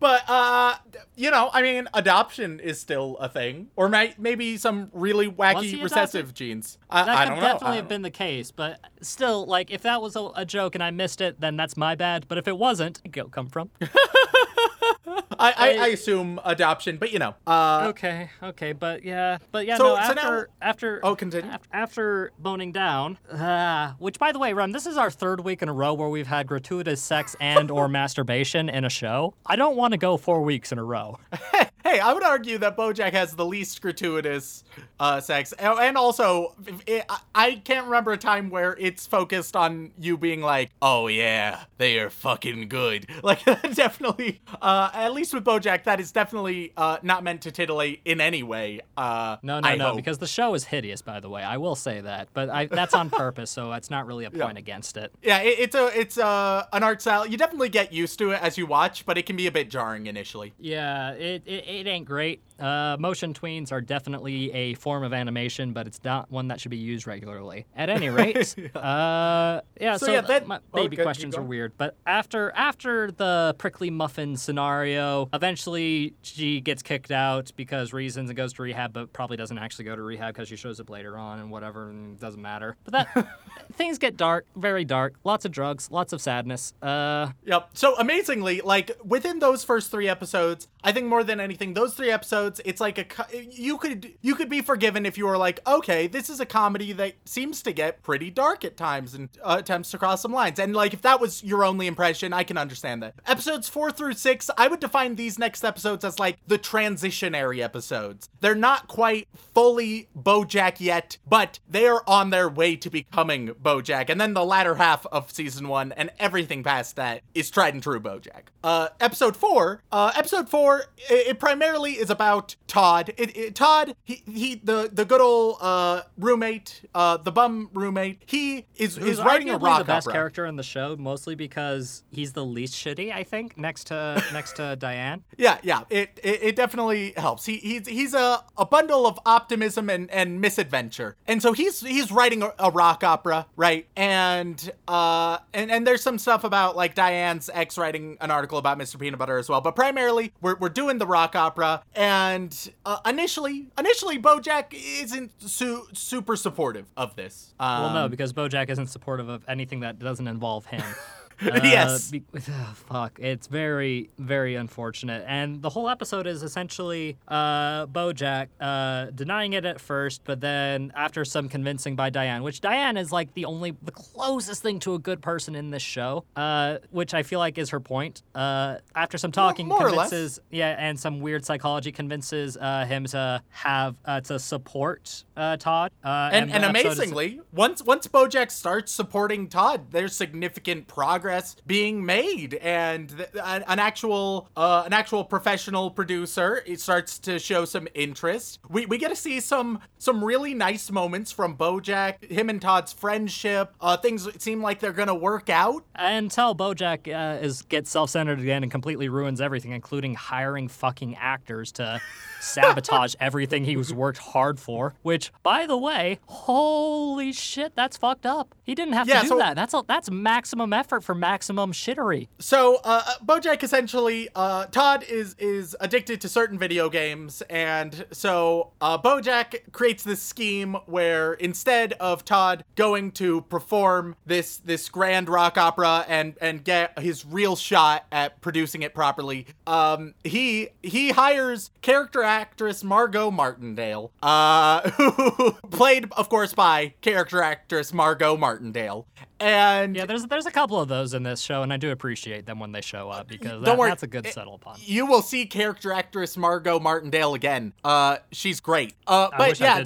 but uh you know i mean adoption is still a thing or may- maybe some really wacky recessive adopted? genes i, That I could don't know definitely I have don't- been the case, but still, like, if that was a, a joke and I missed it, then that's my bad. But if it wasn't, where'd come from? I, I, I assume adoption, but you know. Uh, okay, okay, but yeah, but yeah, So- no. so After now- after Oh, continue. af- after boning down, uh, which by the way, Rem, this is our third week in a row where we've had gratuitous sex and or masturbation in a show. I don't want to go four weeks in a row. Hey, I would argue that BoJack has the least gratuitous uh, sex, and and also it, I- I can't remember a time where it's focused on you being like, "Oh yeah, they are fucking good." Like definitely, uh, at least with BoJack, that is definitely uh, not meant to titillate in any way. Uh, No, no, I no, hope. because the show is hideous. By the way, I will say that, but I, that's on purpose, so it's not really a point against it. yeah, it, it's a it's a an art style. You definitely get used to it as you watch, but it can be a bit jarring initially. Yeah, it, it, it ain't great. Uh, motion tweens are definitely a form of animation, but it's not one that should be used regularly. At any rate, uh, yeah. So, So, yeah, that- my oh, baby keep questions are weird, but after after the prickly muffin scenario, eventually she gets kicked out because reasons and goes to rehab, but probably doesn't actually go to rehab because she shows up later on and whatever, and doesn't matter. But that things get dark, very dark. Lots of drugs, lots of sadness. Uh, Yep. So amazingly, like within those first three episodes, I think more than anything, those three episodes, it's like a co- you could you could be forgiven if you were like, okay, this is a comedy that seems to get pretty dark at times and uh, attempts to cross some lines. And like if that was your only impression, I can understand that. Episodes four through six, I would define these next episodes as like the transitionary episodes. They're not quite fully BoJack yet, but they are on their way to becoming BoJack. And then the latter half of season one and everything past that is tried and true BoJack. Uh, episode four, uh, episode four, it, it primarily is about Todd. It, it, Todd, he, he, the the good old uh roommate, uh, the bum roommate. He is Who's is writing a rock the best opera. character in the show, mostly because he's the least shitty, I think, next to next to Diane. Yeah, yeah, it, it it definitely helps. He he's he's a, a bundle of optimism and, and misadventure, and so he's he's writing a, a rock opera, right? And uh and and there's some stuff about like Diane's ex writing an article about Mr. Peanut Butter as well, but primarily we're we're doing the rock opera, and uh, initially initially BoJack isn't su- super supportive of this. Um, Well, no, because BoJack isn't supportive of anything that doesn't involve him. Uh, Yes. be- oh, fuck. It's very, very unfortunate. And the whole episode is essentially uh, BoJack uh, denying it at first, but then after some convincing by Diane, which Diane is like the only, the closest thing to a good person in this show, uh, which I feel like is her point. Uh, after some talking, more or less. convinces, yeah, and some weird psychology convinces uh, him to have uh, to support uh, Todd. Uh, and, and the episode is- amazingly, once once BoJack starts supporting Todd, there's significant progress being made, and th- an, an actual uh, an actual professional producer it starts to show some interest. We, we get to see some some really nice moments from BoJack, him and Todd's friendship. Uh, things seem like they're gonna work out. Until BoJack uh, is gets self-centered again and completely ruins everything, including hiring fucking actors to sabotage everything he was worked hard for. Which, by the way, holy shit, that's fucked up. He didn't have Yeah, to do so- that. That's a, that's maximum effort for maximum shittery. So, uh, BoJack essentially, uh, Todd is is addicted to certain video games, and so uh, BoJack creates this scheme where instead of Todd going to perform this this grand rock opera and and get his real shot at producing it properly, um, he he hires character actress Margot Martindale, uh, played, of course, by character actress Margot Martindale, and Yeah, there's there's a couple of those in this show, and I do appreciate them when they show up because Don't that, worry. that's a good It- subtle pun. you will see character actress Margot Martindale again. Uh, she's great. Uh, I but wish yeah,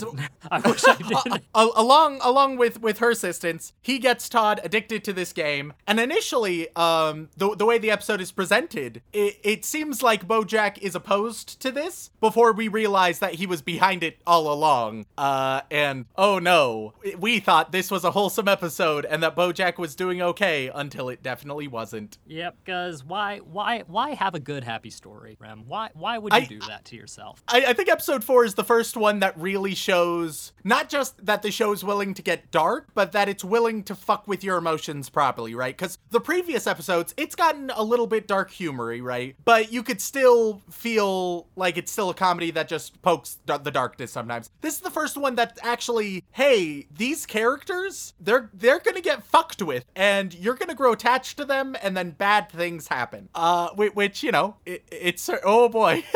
I. I wish I did. a- along along with with her assistance, he gets Todd addicted to this game. And initially, um, the the way the episode is presented, it, it seems like BoJack is opposed to this. Before we realize that he was behind it all along. Uh, and oh no, we thought this was a wholesome episode and that BoJack was doing okay until it definitely wasn't. Yep, because why why why have a good happy story, Rem? Why why would you I- do that to yourself? I, I think episode four is the first one that really shows not just that the show is willing to get dark, but that it's willing to fuck with your emotions properly, right? Because the previous episodes, it's gotten a little bit dark humory, right? But you could still feel like it's still a comedy that just pokes d- the darkness sometimes. This is the first one that actually, hey, these characters, they're they're gonna get fucked with, and you're gonna grow attached to them, and then bad things happen. Uh, which you know, it, it's oh boy.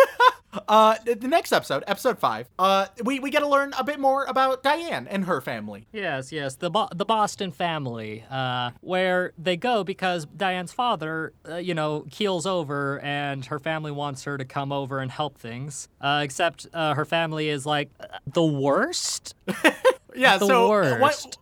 Uh, the next episode, episode five, uh, we, we get to learn a bit more about Diane and her family. Yes, yes, the Bo- the Boston family, uh, where they go because Diane's father, uh, you know, keels over, and her family wants her to come over and help things. Uh, except uh, her family is like the worst. Yeah, The so uh, worst. what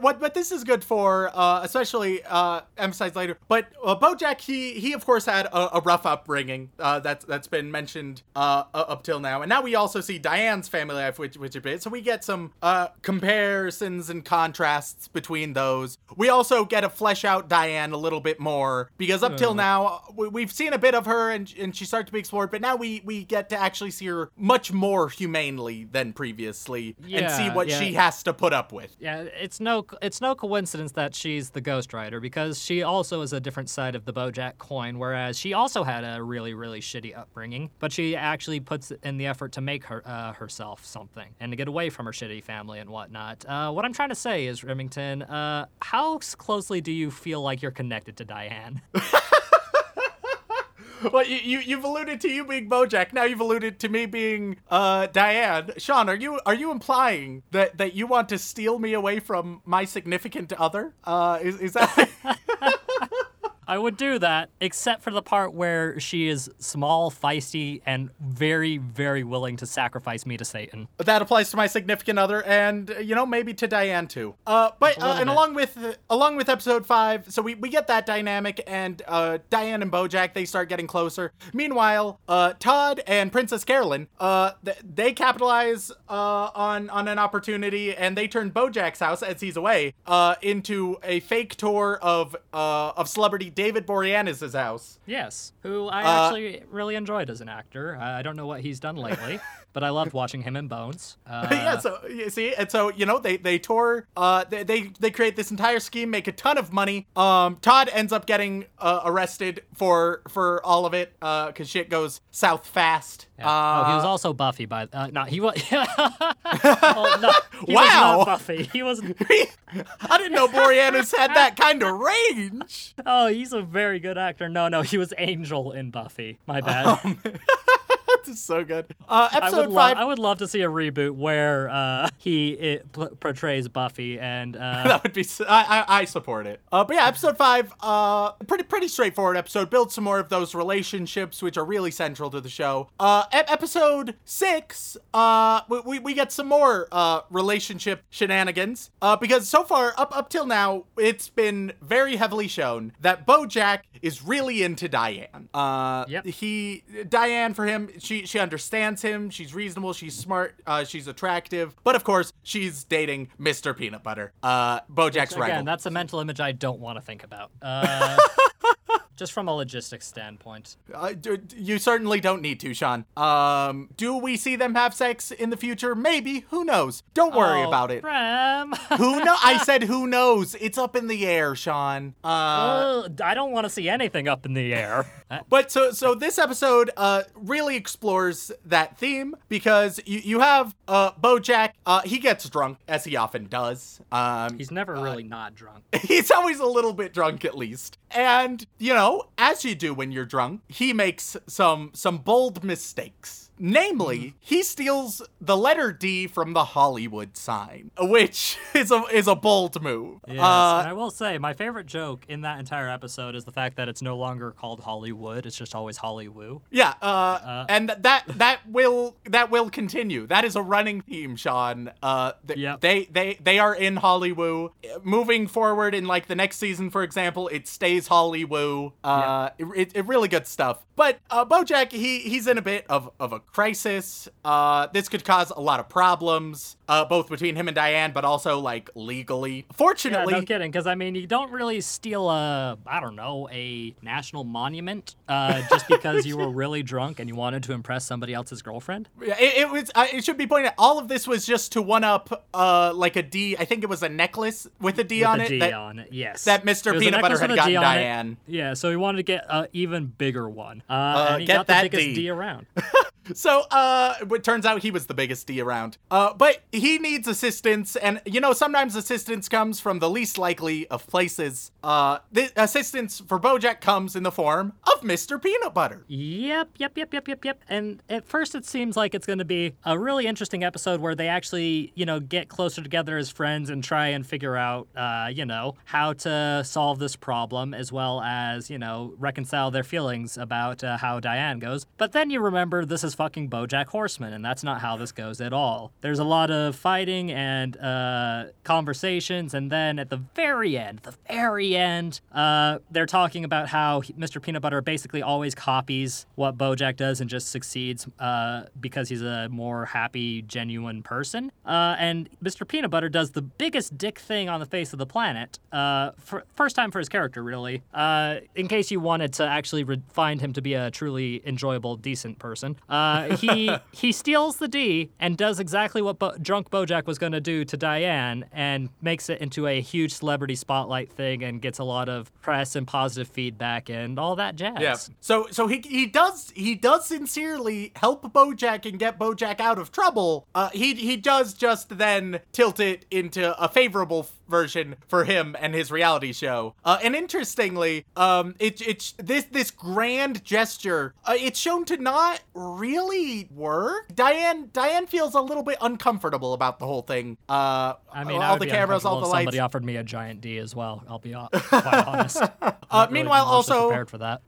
what what this is good for, uh, especially uh, emphasized later. But uh, BoJack, he he of course had a, a rough upbringing. Uh, that's that's been mentioned uh, up till now, and now we also see Diane's family life, which which a bit. So we get some uh, comparisons and contrasts between those. We also get to flesh out Diane a little bit more because up till now we, we've seen a bit of her, and and she started to be explored. But now we we get to actually see her much more humanely than previously, and see what yeah. she has to put up with. Yeah, it's no it's no coincidence that she's the ghostwriter because she also is a different side of the BoJack coin. Whereas she also had a really really shitty upbringing, but she actually puts in the effort to make her uh, herself something and to get away from her shitty family and whatnot. Uh, what I'm trying to say is, Remington, uh, how closely do you feel like you're connected to Diane? Well, you, you you've alluded to you being BoJack. Now you've alluded to me being uh Diane. Sean, are you are you implying that that you want to steal me away from my significant other? Uh, is is that? I would do that, except for the part where she is small, feisty, and very, very willing to sacrifice me to Satan. that applies to my significant other and you know maybe to Diane too. Uh, but uh, and bit. along with along with episode five, so we, we get that dynamic and uh, Diane and BoJack they start getting closer. Meanwhile, uh, Todd and Princess Carolyn uh, th- they capitalize uh, on on an opportunity and they turn BoJack's house as he's away uh, into a fake tour of uh, of celebrity David Boreanaz's house. Yes, who I Uh, actually really enjoyed as an actor. I I don't know what he's done lately, but I loved watching him in Bones. Uh, yeah, so you see, and so you know they they tour, uh, they, they they create this entire scheme, make a ton of money. Um, Todd ends up getting uh, arrested for for all of it, uh, cause shit goes south fast. yeah. oh, he was Uh, also Buffy, by uh, no, he was. oh, no, he was Wow. not Buffy. He was. I didn't know Boreanaz had that kind of range. Oh, he's a very good actor. No, no, he was Angel in Buffy. My bad. This is so good. Uh, I episode would love. five. I would love to see a reboot where uh, he it, p- portrays Buffy and. Uh, that would be. I I support it. Uh, but yeah, episode five. Uh, pretty pretty straightforward episode. Build some more of those relationships, which are really central to the show. Uh, episode six. Uh, we, we, we get some more uh relationship shenanigans. Uh, because so far up up till now, it's been very heavily shown that BoJack is really into Diane. Uh, Yep. he Diane for him. She she understands him. She's reasonable. She's smart. Uh, she's attractive. But of course, she's dating Mr. Peanut Butter. Uh, BoJack's Again, rival. that's a mental image I don't want to think about. Uh, just from a logistics standpoint. Uh, you certainly don't need to, Sean. Um, do we see them have sex in the future? Maybe. Who knows? Don't worry Oh, about it. Who know? I said who knows. It's up in the air, Sean. Uh, Uh, I don't want to see anything up in the air. But so so this episode uh really explores that theme because you you have uh BoJack uh he gets drunk as he often does. Um He's never really not drunk. he's always a little bit drunk at least. And you know, as you do when you're drunk, he makes some some bold mistakes. Namely, he steals the letter D from the Hollywood sign, which is a is a bold move. Yes, Uh, and I will say my favorite joke in that entire episode is the fact that it's no longer called Hollywood; it's just always Hollywoo. Yeah, uh, and that that will that will continue. That is a running theme, Sean. Uh, th- Yep. they they they are in Hollywood. Moving forward in like the next season, for example, it stays Hollywood. Uh, it, it really good stuff. But uh, BoJack, he he's in a bit of of a crisis. Uh, this could cause a lot of problems, uh, both between him and Diane, but also like legally. Yeah, Fortunately, no kidding. Because I mean, you don't really steal a, I don't know, a national monument uh, just because you were really drunk and you wanted to impress somebody else's girlfriend. Yeah, it, it was. Uh, it should be pointed out. All of this was just to one up, uh, like a D. I think it was a necklace with a D with on a it. D that- on it, yes. that Mr. It was a Peanut Butter had with a D gotten on it. Diane. Yeah, so he wanted to get an even bigger one. Uh, and he get got the biggest D. D, around. So, uh, it turns out he was the biggest D around. Uh, but he needs assistance, and you know, sometimes assistance comes from the least likely of places. Uh, the assistance for Bojack comes in the form of Mr. Peanut Butter. Yep, yep, yep, yep, yep, yep. And at first, it seems like it's going to be a really interesting episode where they actually, you know, get closer together as friends and try and figure out, uh, you know, how to solve this problem as well as, you know, reconcile their feelings about uh, how Diane goes. But then you remember this is fucking Bojack Horseman, and that's not how this goes at all. There's a lot of fighting and uh, conversations, and then at the very end, the very end, uh, they're talking about how Mr. Peanut Butter basically always copies what Bojack does and just succeeds uh, because he's a more happy, genuine person. Uh, and Mr. Peanut Butter does the biggest dick thing on the face of the planet. Uh, for, first time for his character, really. Uh, in case you wanted to actually re- find him to be a truly enjoyable, decent person, uh, he he steals the D and does exactly what Bo- drunk Bojack was going to do to Diane, and makes it into a huge celebrity spotlight thing, and gets a lot of press and positive feedback and all that jazz. Yeah. So so he he does he does sincerely help Bojack and get Bojack out of trouble. Uh, he he does just then tilt it into a favorable version for him and his reality show. Uh, and interestingly, um, it it's this this grand gesture. Uh, it's shown to not really work. Diane Diane feels a little bit uncomfortable about the whole thing. Uh, I mean, I all would the cameras, all the lights. Somebody offered me a giant D as well. I'll be quite honest. Uh, meanwhile, also prepared for that.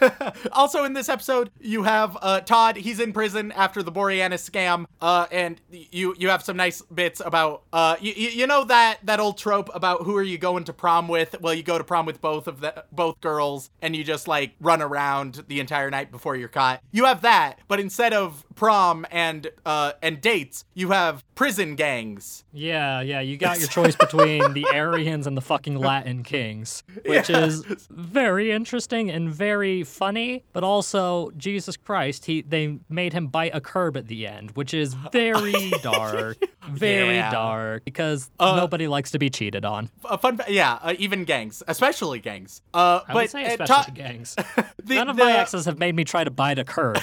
also in this episode, you have uh, Todd. He's in prison after the Boreanaz scam, uh, and you you have some nice bits about uh, you, you know that that old trope about who are you going to prom with? Well, you go to prom with both of the both girls, and you just like run around the entire night before you're caught. You have that, but instead of prom and uh, and dates, you have prison gangs. Yeah, yeah, you got your choice between the Aryans and the fucking Latin kings, which is very interesting and very funny, but also Jesus Christ, he they made him bite a curb at the end, which is very dark, very Yeah. dark because Uh, nobody likes to be cheated on. A fun, fa- yeah, uh, even gangs, especially gangs. Uh, I but would say uh, especially gangs. the- None of my exes have made me try to bite a curb.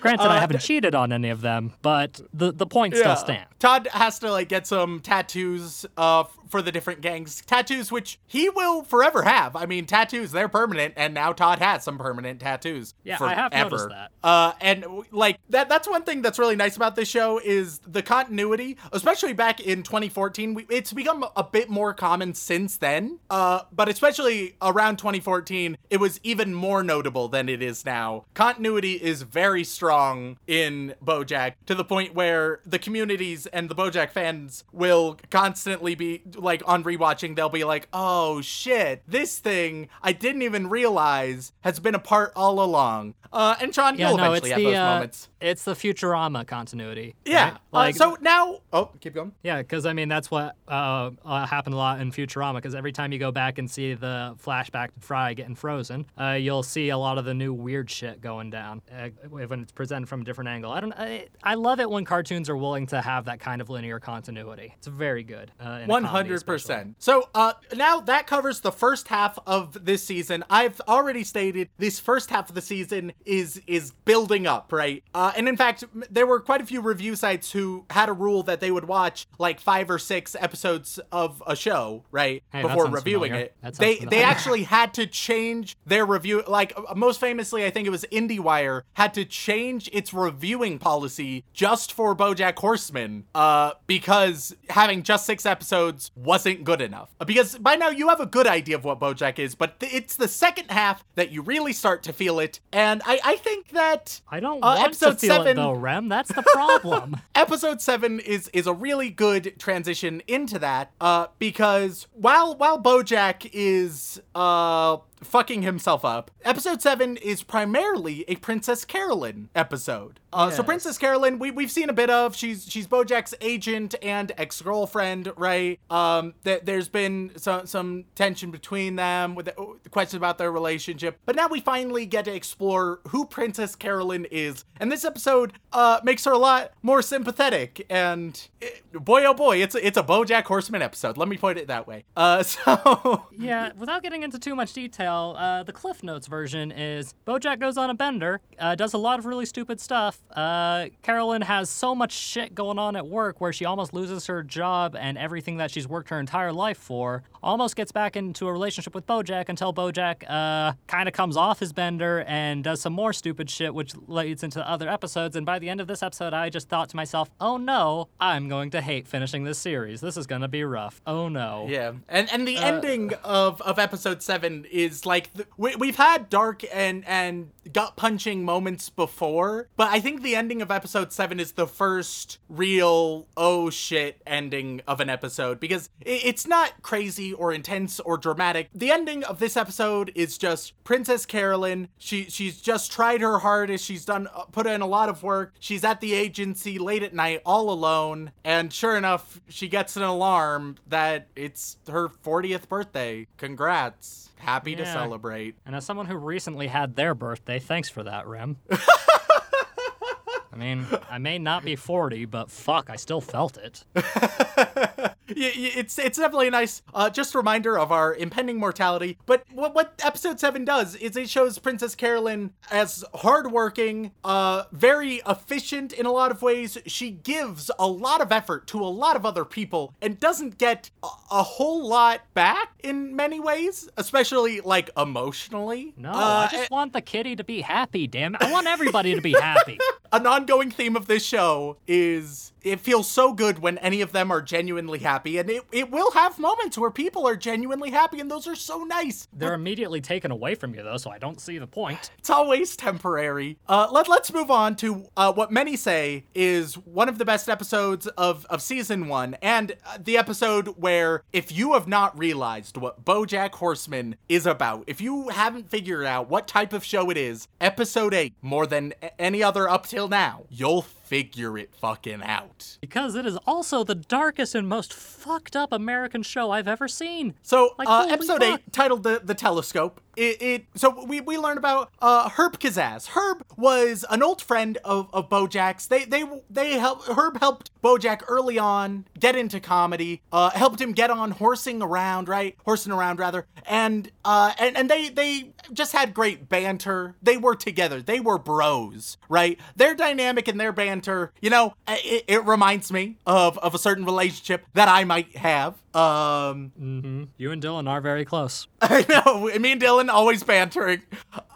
Granted, I haven't cheated on any of them, but the the point still stands. Todd has to like get some tattoos uh for the different gangs. Tattoos which he will forever have. I mean, tattoos they're permanent and now Todd has some permanent tattoos. Yeah, I forever. have noticed that. Uh and like that that's one thing that's really nice about this show is the continuity, especially back in 2014. We, it's become a bit more common since then. Uh but especially around 2014, it was even more notable than it is now. Continuity is very strong in BoJack to the point where the communities and the BoJack fans will constantly be like on rewatching. They'll be like, "Oh shit, this thing I didn't even realize has been a part all along." Uh, and Sean, Yeah, you'll no, it's eventually have the those uh, moments. it's the Futurama continuity. Yeah. right? like uh, so now, oh, keep going. Yeah, because I mean that's what uh, uh, happened a lot in Futurama. Because every time you go back and see the flashback to Fry getting frozen, uh, you'll see a lot of the new weird shit going down uh, when it's presented from a different angle. I don't. I, I love it when cartoons are willing to have that kind of linear continuity. It's very good. Uh, in a One comedy hundred percent. So, uh, now that covers the first half of this season. I've already stated this first half of the season is is building up, right? Uh, and in fact, there were quite a few review sites who had a rule that they would watch like five or six episodes of a show, right, Hey, before reviewing familiar. it. They they actually had to change their review. Like uh, most famously, I think it was IndieWire had to change its reviewing policy just for BoJack Horseman, uh, because having just six episodes wasn't good enough. Because by now you have a good idea of what BoJack is, but th- it's the second half that you really start to feel it. And I I think that I don't uh, want to feel seven it though, Rem. That's the problem. episode seven is is a really good transition into that uh because while while bojack is uh fucking himself up. Episode seven is primarily a princess carolyn episode. Uh so princess carolyn we, we've seen a bit of she's she's bojack's agent and ex-girlfriend right? Um th- there's been some some tension between them with the, the questions about their relationship but now we finally get to explore who princess carolyn is and this episode uh makes her a lot more sympathetic and it, boy oh boy it's a, it's a bojack horseman episode let me put it that way. Uh so Yeah, without getting into too much detail, uh, the Cliff Notes version is Bojack goes on a bender, uh, does a lot of really stupid stuff. Uh, Carolyn has so much shit going on at work where she almost loses her job and everything that she's worked her entire life for. Almost gets back into a relationship with Bojack until Bojack uh, kind of comes off his bender and does some more stupid shit, which leads into other episodes. And by the end of this episode, I just thought to myself, oh no, I'm going to hate finishing this series. This is going to be rough. Oh no. Yeah, and and the ending of of episode seven is like we we've had dark and and gut punching moments before, but I think the ending of episode seven is the first real oh shit ending of an episode because it, it's not crazy or intense or dramatic. The ending of this episode is just Princess Carolyn. She she's just tried her hardest. She's done uh, put in a lot of work. She's at the agency late at night, all alone, and sure enough, she gets an alarm that it's her 40th birthday. Congrats. Happy to celebrate. And as someone who recently had their birthday, thanks for that, Rem. I mean, I may not be 40, but fuck, I still felt it. It's it's definitely a nice uh, just reminder of our impending mortality. But what what episode seven does is it shows Princess Carolyn as hardworking, uh, very efficient in a lot of ways. She gives a lot of effort to a lot of other people and doesn't get a, a whole lot back in many ways, especially like emotionally. No, Uh, I just want the kitty to be happy, damn it. I want everybody to be happy. an ongoing theme of this show is it feels so good when any of them are genuinely happy and it, it will have moments where people are genuinely happy and those are so nice They're immediately taken away from you, though, so I don't see the point. it's always temporary uh, let, let's move on to uh, what many say is one of the best episodes of, of season one and uh, the episode where if you have not realized what bojack horseman is about if you haven't figured out what type of show it is episode 8 more than any other up till now you'll figure it fucking out Because it is also the darkest and most fucked up American show I've ever seen. So, Like, uh, episode fuck. eight, titled "the the Telescope." It, it so we we learn about uh, Herb Kazzaz. Herb was an old friend of of Bojack's. They they they help Herb helped Bojack early on get into comedy. Uh, helped him get on horsing around, right? Horsing around rather, and uh and and they they just had great banter. They were together. They were bros, right? Their dynamic and their banter, you know, it, it reminds me of of a certain relationship that I might have. Um, mm-hmm. You and Dylan are very close. I know. Me and Dylan always bantering.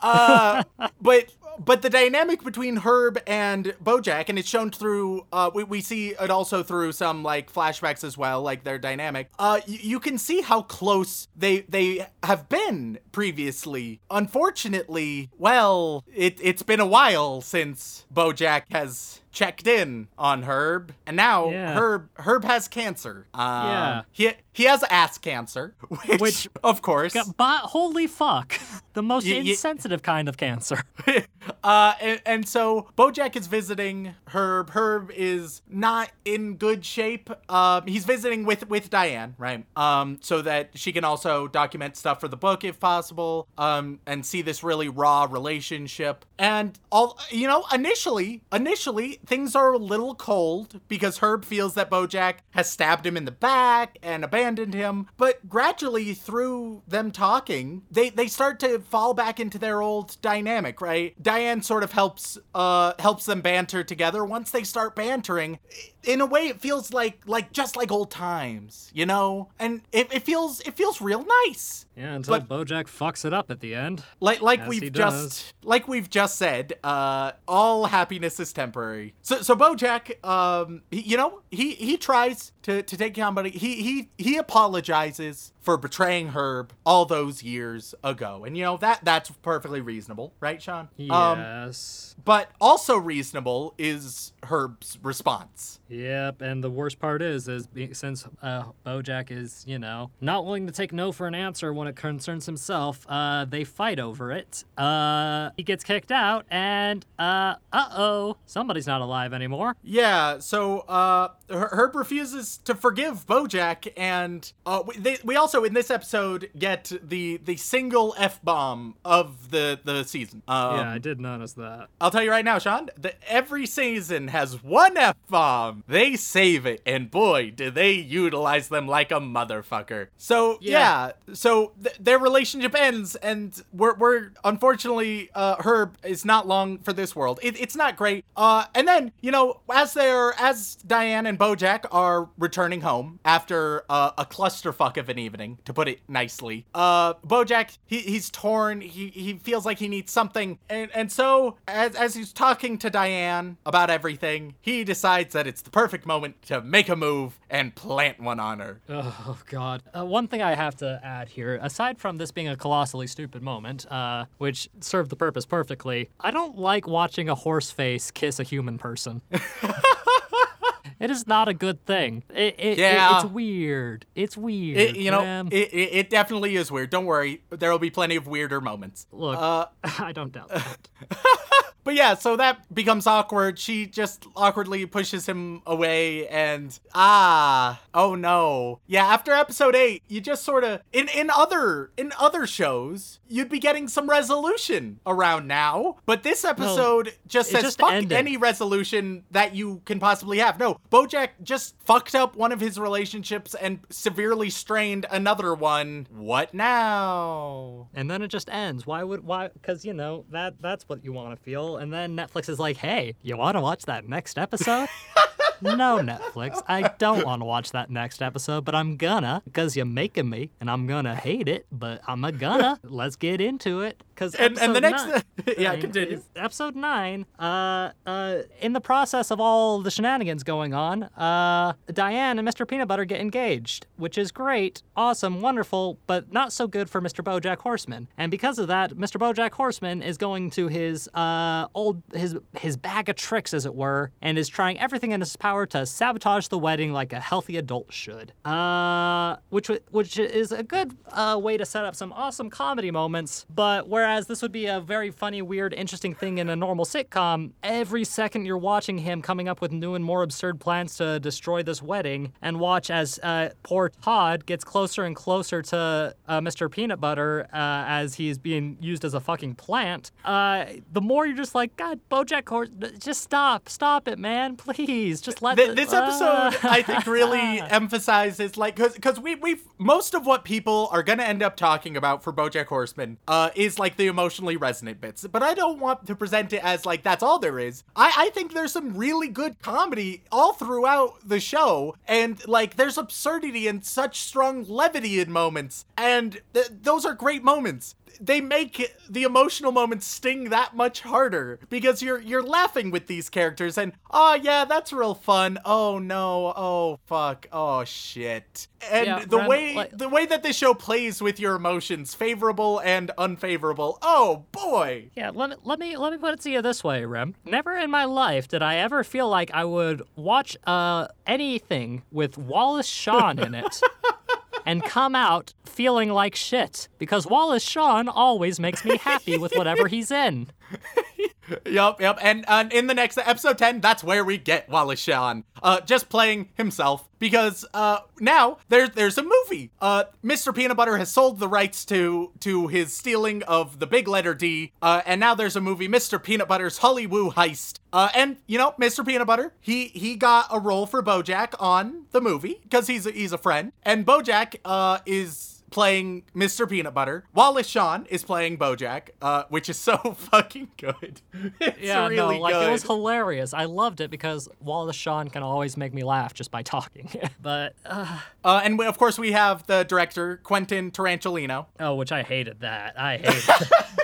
Uh, but but the dynamic between Herb and Bojack, and it's shown through. Uh, we we see it also through some like flashbacks as well, like their dynamic. Uh, y- you can see how close they they have been previously. Unfortunately, well, it it's been a while since Bojack has checked in on Herb, and now Yeah. Herb Herb has cancer. Um, Yeah. he he has ass cancer, which, Which- of course, But holy fuck, the most Y- y- insensitive kind of cancer. uh, and, and so Bojack is visiting Herb. Herb is not in good shape. Um, he's visiting with with Diane, right? Um, so that she can also document stuff for the book if possible. Um, and see this really raw relationship. And all you know, initially, initially things are a little cold because Herb feels that Bojack has stabbed him in the back and abandoned him. But gradually, through them talking, they they start to fall back into their old dynamic, right? Diane sort of helps uh helps them banter together. Once they start bantering, in a way, it feels like like just like old times, you know. And it, it feels it feels real nice. Yeah, until But- Bojack fucks it up at the end. Like like As we've just like we've just said, uh, all happiness is temporary. So so Bojack, um, he, you know, he he tries to to take somebody. He he he apologizes for betraying Herb all those years ago, and you know that that's perfectly reasonable, right, Sean? Um, Yes. but also reasonable is Herb's response. Yep, and the worst part is, is since uh, BoJack is, you know, not willing to take no for an answer when it concerns himself, uh, they fight over it. Uh, he gets kicked out, and uh, uh oh, somebody's not alive anymore. Yeah, so uh Herb refuses to forgive Bojack, and uh, we, they, we also in this episode get the the single f bomb of the the season. Um, yeah, I did notice that. I'll tell you right now, Sean. The, every season has one f bomb. They save it, and boy, do they utilize them like a motherfucker. So yeah, Yeah. so th- their relationship ends, and we're we're unfortunately uh, Herb is not long for this world. It, it's not great. Uh, and then you know, as they're as Diane and BoJack are returning home after uh, a clusterfuck of an evening, to put it nicely, uh, BoJack he, he's torn. He he feels like he needs something, and and so as as he's talking to Diane about everything, he decides that it's the perfect moment to make a move and plant one on her. Oh God! Uh, one thing I have to add here, aside from this being a colossally stupid moment, uh, which served the purpose perfectly, I don't like watching a horse face kiss a human person. it is not a good thing. It, it, it- Yeah. it's weird. It's weird. It, you know, it, it, it definitely is weird. Don't worry, there will be plenty of weirder moments. Look, Uh, I don't doubt that. But yeah, so that becomes awkward. She just awkwardly pushes him away and ah, oh no. Yeah, after episode 8, you just sort of in in other in other shows, you'd be getting some resolution around now. But this episode just it says just fuck ended. any resolution that you can possibly have. No, BoJack just fucked up one of his relationships and severely strained another one. What now? and then it just ends. Why would why? Because you know that that's what you want to feel. And then Netflix is like, hey, you want to watch that next episode? no, Netflix, I don't want to watch that next episode, but I'm gonna because you're making me, and I'm gonna hate it, but I'm a gonna. Let's get into it. Because And- and the next- yeah, continue. Episode nine. Uh, uh, in the process of all the shenanigans going on, uh, Diane and Mr. Peanut Butter get engaged, which is great, awesome, wonderful, but not so good for Mr. BoJack Horseman. And because of that, Mr. BoJack Horseman is going to his uh old his his bag of tricks, as it were, and is trying everything in his power to sabotage the wedding like a healthy adult should. Uh, which which is a good uh, way to set up some awesome comedy moments. But whereas this would be a very funny, weird, interesting thing in a normal sitcom, every second you're watching him coming up with new and more absurd plans to destroy this wedding, and watch as uh, poor Todd gets closer and closer to uh, Mr. Peanut Butter uh, as he's being used as a fucking plant. Uh, the more you're just like, God, BoJack Horse, just stop, stop it, man, please, just let Th- this episode i think really emphasizes like because because we we've most of what people are gonna end up talking about for bojack horseman uh is like the emotionally resonant bits but i don't want to present it as like that's all there is. I i think there's some really good comedy all throughout the show and like there's absurdity and such strong levity in moments and th- those are great moments they make the emotional moments sting that much harder because you're you're laughing with these characters and oh yeah that's real fun. Oh no. Oh fuck. Oh shit. And Yeah, the way like- the way that this show plays with your emotions favorable and unfavorable. Oh boy. Yeah, let me let me let me put it to you this way, Rem. Never in my life did I ever feel like I would watch uh anything with Wallace Shawn in it and come out feeling like shit because Wallace Shawn always makes me happy with whatever he's in. Yup, yep. And, and in the next episode 10, that's where we get Wallace Shawn. Uh, just playing himself. Because uh now there's there's a movie. Uh Mr. Peanut Butter has sold the rights to to his stealing of the big letter D. Uh and now there's a movie, Mr. Peanut Butter's Hollywood Heist. Uh and you know, Mr. Peanut Butter, he he got a role for Bojack on the movie because he's a, he's a friend. And Bojack uh is playing Mr. Peanut Butter. Wallace Shawn is playing Bojack, uh, which is so fucking good. It's Yeah, really no, like good. it was hilarious. I loved it because Wallace Shawn can always make me laugh just by talking. but uh, uh, and we, of course, we have the director Quentin Tarantulino. oh, which I hated that. I hated.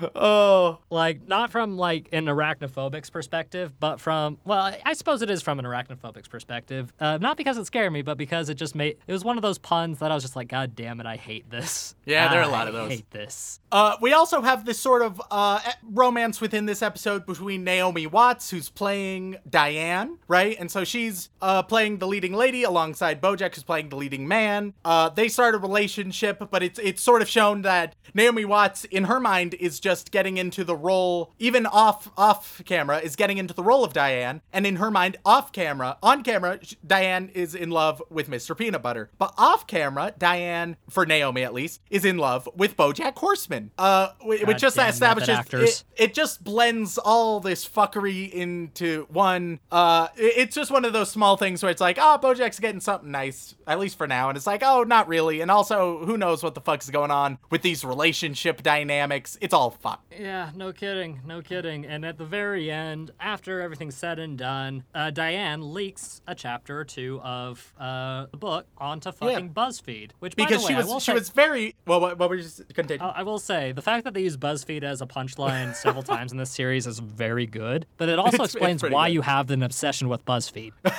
that. Oh, like not from like an arachnophobic's perspective, but from well, I- I suppose it is from an arachnophobic's perspective. Uh, not because it scared me, but because it just made it was one of those puns that I was just like, God damn it, I hate this. Yeah, there are a lot of those. Hate this. Uh, we also have this sort of uh, romance within this episode between Naomi Watts, who's playing Diane, right? And so she's uh, playing the leading lady alongside Bojack, who's playing the leading man. Uh, they start a relationship, but it's it's sort of shown that Naomi Watts, in her mind, is just getting into the role, even off off camera, is getting into the role of Diane. And in her mind, off camera, on camera, Diane is in love with Mr. Peanut Butter. But off camera, Diane, for Naomi at least, is in love with BoJack Horseman. Uh, wh- which just method establishes it, it just blends all this fuckery into one. Uh, it- it's just one of those small things where it's like, oh, Bojack's getting something nice, at least for now, and it's like, oh, not really. And also, who knows what the fuck's going on with these relationship dynamics? It's all fuck. Yeah, no kidding, no kidding. And at the very end, after everything's said and done, uh, Diane leaks a chapter or two of uh, the book onto fucking BuzzFeed. Which, by Because the she way, I was she say- was very well. What, what were you just continue? Uh, I will say the fact that they use BuzzFeed as a punchline several times in this series is very good, but it also It's- it's explains pretty why good. you have an obsession with BuzzFeed.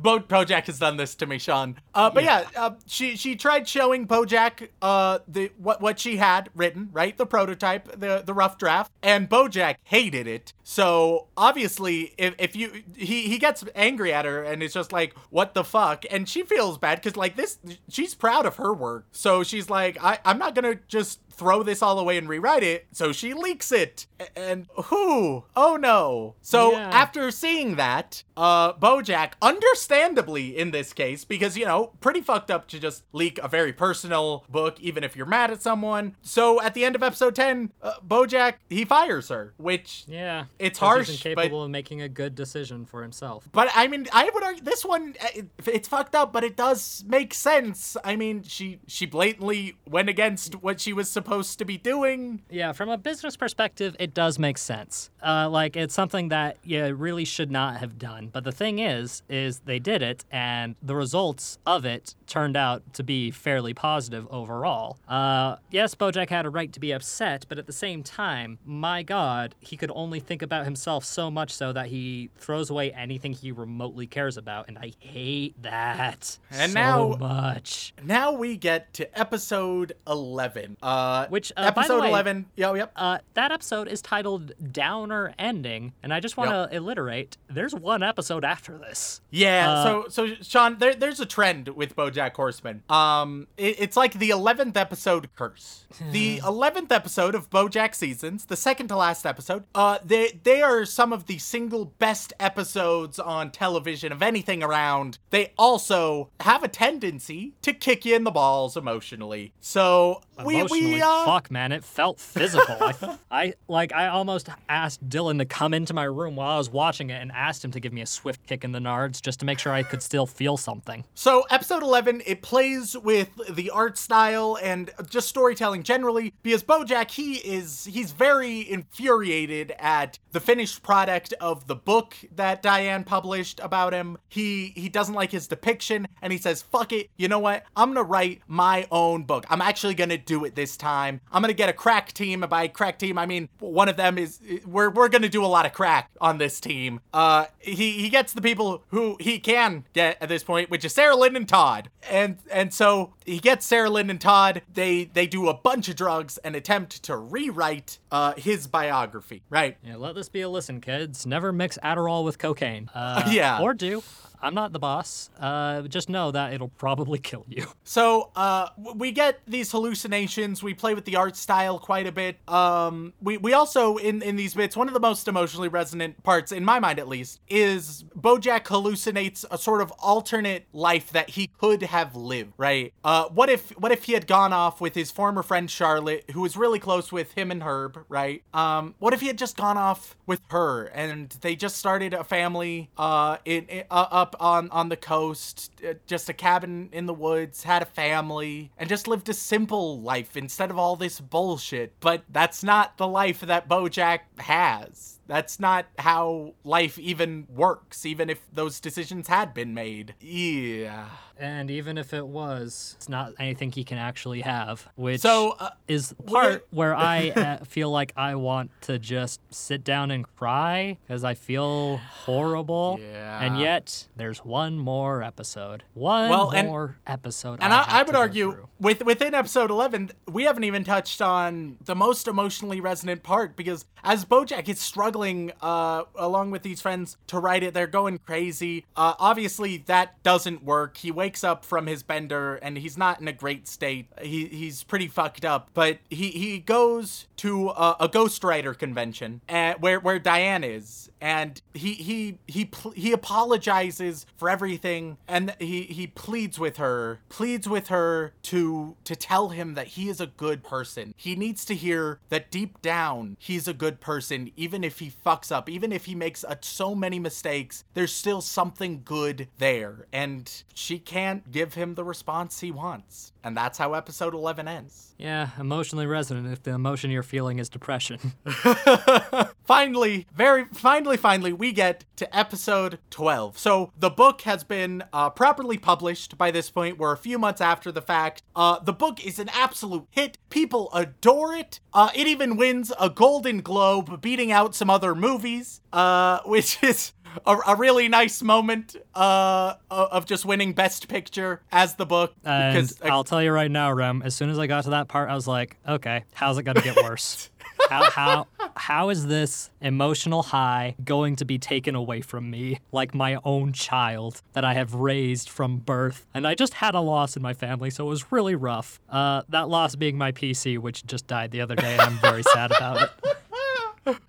Bo- Bojack has done this to me, Sean. Uh, but yeah, uh, she she tried showing Bojack uh, the what what she had written, right? The prototype, the the rough draft, and Bojack hated it. So obviously, if, if you he he gets angry at her, and it's just like, what the fuck? And she feels bad because like this, she's proud of her work. So she's like, I I'm not gonna just throw this all away and rewrite it. So she leaks it, and who? Oh no! So Yeah. after seeing that, uh, Bojack, understandably in this case, because you know, pretty fucked up to just leak a very personal book, even if you're mad at someone. So at the end of episode ten, uh, Bojack he fires her, which. Yeah, It's harsh, He's but- incapable of making a good decision for himself. But I mean, I would argue this one uh, it, it's fucked up, but it does make sense. I mean, she she blatantly went against what she was supposed to be doing. Yeah, from a business perspective, it does make sense. Uh, like it's something that you really should not have done. But the thing is, is they did it, and the results of it turned out to be fairly positive overall. Uh, yes, BoJack had a right to be upset, but at the same time, my God, he could only think about himself so much so that he throws away anything he remotely cares about, and I hate that And so now- much. Now we get to episode eleven. Uh, Which, uh, by the episode way- eleven? Yo, yep. Uh, that episode is titled Downer Ending, and I just want to alliterate. There's one episode after this. Yeah, Uh, so so Sean, there, there's a trend with BoJack Horseman. Um, it, it's like the eleventh episode curse. the eleventh episode of BoJack seasons, the second to last episode. Uh, they they are some of the single best episodes on television of anything around. They also have a tendency to kick you in the balls emotionally. So we we fuck, man, it felt physical. I, I like, I almost asked Dylan to come into my room while I was watching it and asked him to give me a swift kick in the nards just to make sure I could still feel something. So episode 11, it plays with the art style and just storytelling generally because Bojack, he is, he's very infuriated at the finished product of the book that Diane published about him. He, he doesn't like his depiction and he says, fuck it. You know what? I'm gonna write my own book. I'm actually gonna do it this time. I'm gonna get a crack team. By crack team, I mean one of them is, we're, we're gonna do a lot of crack on this team. Uh, he, he gets the people who he can get at this point, which is Sarah Lynn and Todd. And and so he gets Sarah Lynn and Todd. They they do a bunch of drugs and attempt to rewrite uh, his biography. Right. Yeah, let this be a listen, kids. Never mix Adderall with cocaine. Uh, Yeah. Or do. I'm not the boss. Uh, just know that it'll probably kill you. So uh, we get these hallucinations. We play with the art style quite a bit. Um, we we also in in these bits, one of the most emotionally resonant parts, in my mind at least, is BoJack hallucinates a sort of alternate life that he could have lived. Right? Uh, what if what if he had gone off with his former friend Charlotte, who was really close with him and Herb? Right? Um, what if he had just gone off with her and they just started a family uh in, in uh, up on on the coast, uh, just a cabin in the woods, had a family, and just lived a simple life instead of all this bullshit. But that's not the life that BoJack has. That's not how life even works, even if those decisions had been made. Yeah. And even if it was, it's not anything he can actually have, which So, uh, is part where I uh, feel like I want to just sit down and cry because I feel horrible. Yeah. And yet, there's one more episode. One Well, and- more episode. And I, I, I would argue with within episode eleven, we haven't even touched on the most emotionally resonant part because as BoJack is struggling uh, along with these friends to write it, they're going crazy. Uh, obviously, that doesn't work. He wakes up from his bender and he's not in a great state. He he's pretty fucked up, but he he goes to a, a ghostwriter convention uh, where where Diane is, and he he he he apologizes for everything, and he he pleads with her, pleads with her to to tell him that he is a good person. He needs to hear that deep down he's a good person, even if he fucks up, even if he makes uh, so many mistakes. There's still something good there, and she can't give him the response he wants, and that's how episode 11 ends. Yeah, emotionally resonant if the emotion you're feeling is depression. finally, very finally, finally, we get to episode 12. So the book has been uh, properly published by this point. We're a few months after the fact. Uh, the book is an absolute hit. People adore it. Uh, it even wins a Golden Globe, beating out some other movies, uh, which is a, a really nice moment uh, of just winning Best Picture as the book. And uh, I'll tell you right now, Rem, as soon as I got to that part, I was like, okay, how's it going to get worse? how, how, how is this emotional high going to be taken away from me like my own child that I have raised from birth? And I just had a loss in my family, so it was really rough. Uh, that loss being my PC, which just died the other day, and I'm very sad about it.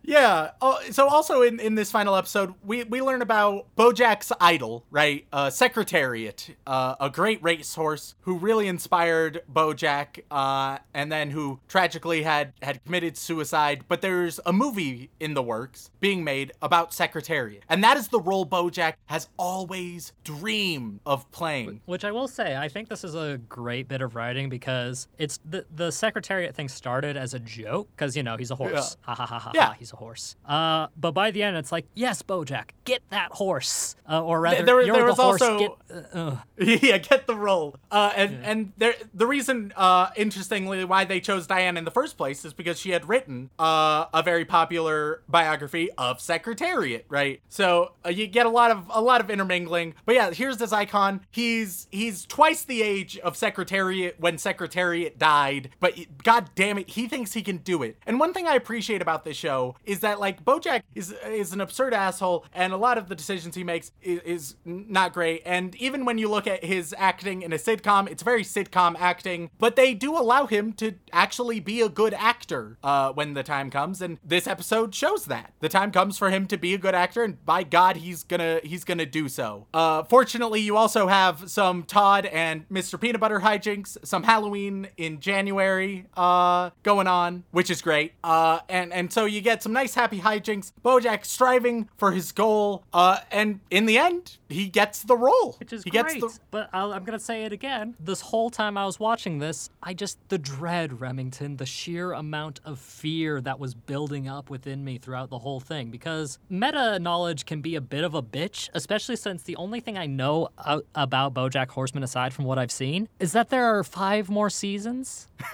Yeah. Oh, so also in, in this final episode, we, we learn about Bojack's idol, right? Uh, Secretariat, uh, a great racehorse who really inspired Bojack, uh, and then who tragically had had committed suicide. But there's a movie in the works being made about Secretariat, and that is the role Bojack has always dreamed of playing. Which I will say, I think this is a great bit of writing because it's the the secretariat thing started as a joke because you know he's a horse, ha ha ha ha, Yeah. Ha, he's a horse. Uh, but by the end, it's like, yes, BoJack, get that horse, uh, or rather, there- you're there the was horse. also- Get, uh, yeah, get the role. Uh, and and there, the reason, uh, interestingly, why they chose Diane in the first place is because she had written uh, a very popular biography of Secretariat, right? So uh, you get a lot of a lot of intermingling. But yeah, here's this icon. He's he's twice the age of Secretariat when Secretariat died, but god damn it, he thinks he can do it. And one thing I appreciate about this show is that like BoJack is is an absurd asshole, and a lot of the decisions he makes is, is not great. And even when you look at his acting in a sitcom, it's very sitcom acting, but they do allow him to actually be a good actor uh, when the time comes. And this episode shows that the time comes for him to be a good actor, and by God, he's gonna he's gonna do so. Uh, fortunately, you also have some Todd and Mr. Peanut Butter hijinks, some Halloween in January uh, going on, which is great. Uh, and and so you get some nice happy hijinks. Bojack striving for his goal, uh, and in the end, he gets the role. Which is he great. gets the But I'll, I'm going to say it again. This whole time I was watching this, I just, the dread, Remington, the sheer amount of fear that was building up within me throughout the whole thing. Because meta knowledge can be a bit of a bitch, especially since the only thing I know about Bojack Horseman, aside from what I've seen, is that there are five more seasons.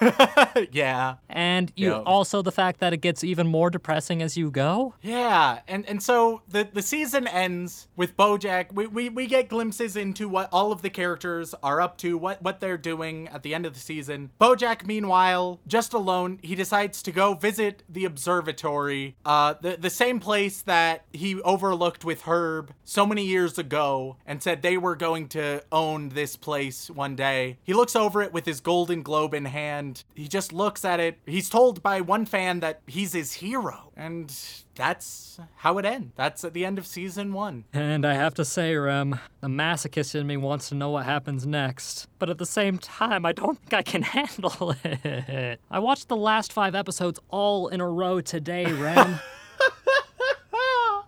yeah. And you Yeah. also the fact that it gets even more depressing as you go. Yeah, and and so the the season ends with BoJack. We, we we get glimpses into what all of the characters are up to, what what they're doing at the end of the season. BoJack, meanwhile, just alone, he decides to go visit the observatory, uh, the the same place that he overlooked with Herb so many years ago, and said they were going to own this place one day. He looks over it with his Golden Globe in hand. He just looks at it. He's told by one fan that he's his hero, and that's how it ends. That's at the end of season one. And I have to say, Rem, the masochist in me wants to know what happens next. But at the same time, I don't think I can handle it. I watched the last five episodes all in a row today, Rem.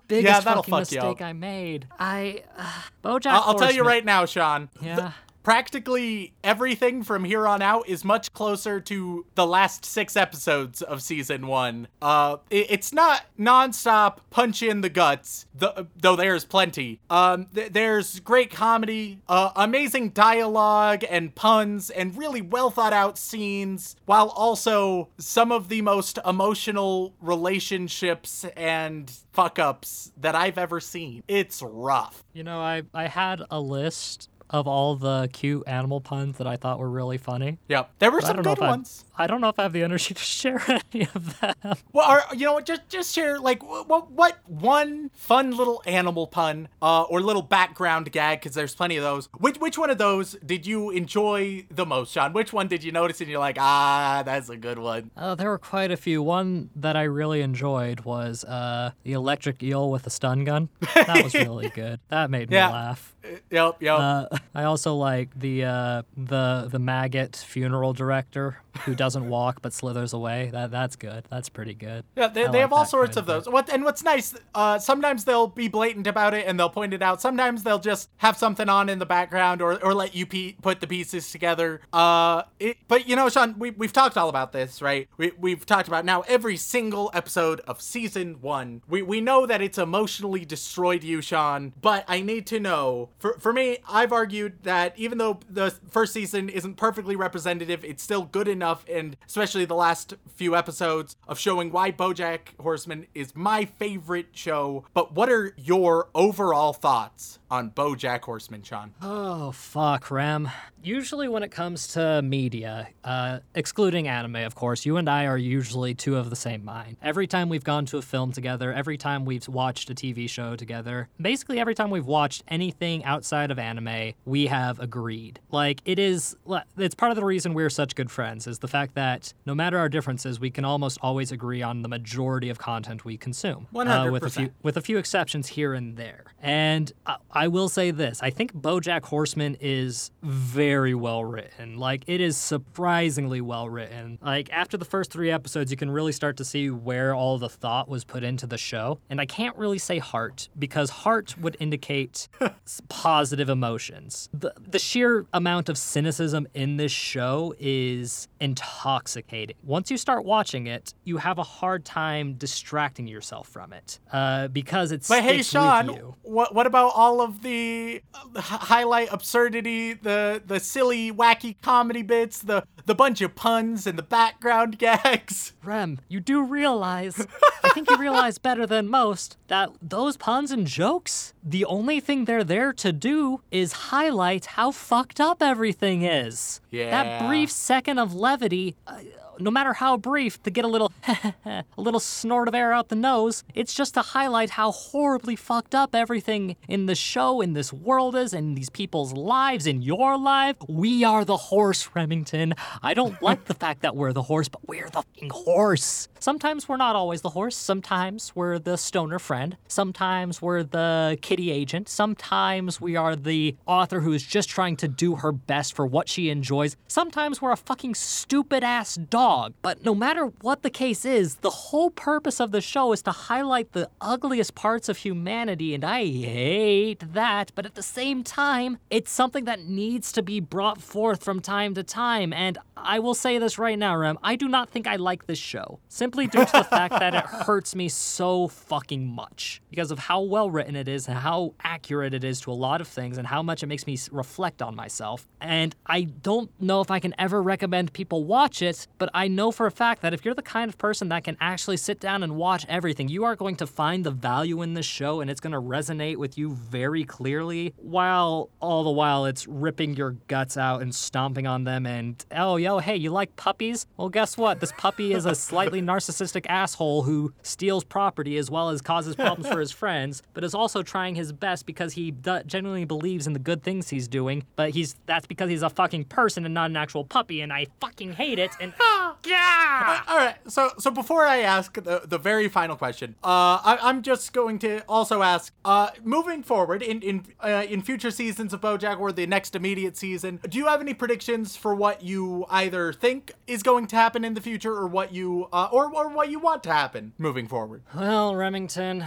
Biggest Yeah, that'll fucking fuck you mistake up. I made. I, uh, BoJack I'll, I'll tell you Horseman- right now, Sean. Yeah. Practically everything from here on out is much closer to the last six episodes of season one. Uh, it- it's not nonstop punch in the guts, th- though there's plenty. Um, th- there's great comedy, uh, amazing dialogue and puns, and really well thought out scenes, while also some of the most emotional relationships and fuck ups that I've ever seen. It's rough. You know, I, I had a list of all the cute animal puns that I thought were really funny. Yep. There were I some good ones. I don't know if I have the energy to share any of them. Well, are, you know what? Just just share like what what one fun little animal pun uh, or little background gag because there's plenty of those. Which which one of those did you enjoy the most, Sean? Which one did you notice and you're like, ah, that's a good one. Uh, there were quite a few. One that I really enjoyed was uh, the electric eel with a stun gun. That was really good. That made me Yeah. laugh. Yep, yep. Uh, I also like the uh, the the maggot funeral director who doesn't walk but slithers away. That that's good. That's pretty good. Yeah, they, I they like have all sorts of those. What and what's nice, uh, sometimes they'll be blatant about it and they'll point it out. Sometimes they'll just have something on in the background or, or let you pe- put the pieces together. Uh, it, but you know, Sean, we we've talked all about this, right? We we've talked about now every single episode of season one. We we know that it's emotionally destroyed you, Sean. But I need to know. For for me, I've argued that even though the first season isn't perfectly representative, it's still good enough, and especially the last few episodes of showing why BoJack Horseman is my favorite show. But what are your overall thoughts on BoJack Horseman, Sean? Oh fuck, Rem. Usually when it comes to media, uh, excluding anime, of course, you and I are usually two of the same mind. Every time we've gone to a film together, every time we've watched a TV show together, basically every time we've watched anything outside of anime, we have agreed. Like it is, it's part of the reason we're such good friends is the fact that no matter our differences, we can almost always agree on the majority of content we consume. Uh, with a few with a few exceptions here and there. And I, I will say this: I think BoJack Horseman is very well written. Like it is surprisingly well written. Like after the first three episodes, you can really start to see where all the thought was put into the show. And I can't really say heart because heart would indicate positive emotions. The the sheer amount of cynicism in this show is intoxicating. Once you start watching it, you have a hard time distracting yourself from it uh, because it's. But hey, Sean, with you. what what about all of the uh, highlight absurdity, the the silly, wacky comedy bits, the the bunch of puns and the background gags? Rem, you do realize, I think you realize better than most, that those puns and jokes, the only thing they're there to do is highlight how fucked up everything is. Yeah. That brief second of levity. Uh, no matter how brief, to get a little a little snort of air out the nose, it's just to highlight how horribly fucked up everything in the show, in this world is, in these people's lives, in your life. We are the horse, Remington. I don't like the fact that we're the horse, but we're the fucking horse. Sometimes we're not always the horse. Sometimes we're the stoner friend. Sometimes we're the kitty agent. Sometimes we are the author who is just trying to do her best for what she enjoys. Sometimes we're a fucking stupid ass dog. But no matter what the case is, the whole purpose of the show is to highlight the ugliest parts of humanity, and I hate that. But at the same time, it's something that needs to be brought forth from time to time. And I will say this right now, Rem, I do not think I like this show. Simply due to the fact that it hurts me so fucking much. Because of how well written it is and how accurate it is to a lot of things and how much it makes me reflect on myself. And I don't know if I can ever recommend people watch it, but I know for a fact that if you're the kind of person that can actually sit down and watch everything, you are going to find the value in this show and it's going to resonate with you very clearly, while all the while it's ripping your guts out and stomping on them. And oh, yo, hey, you like puppies? Well, guess what? This puppy is a slightly narcissistic asshole who steals property as well as causes problems for his friends, but is also trying his best because he d- genuinely believes in the good things he's doing. But he's that's because he's a fucking person and not an actual puppy, and I fucking hate it. And yeah. All right. So so before I ask the, the very final question, uh, I, I'm just going to also ask, uh, moving forward in in uh, in future seasons of BoJack or the next immediate season, do you have any predictions for what you either think is going to happen in the future or what you uh, or or what you want to happen moving forward? Well, Remington,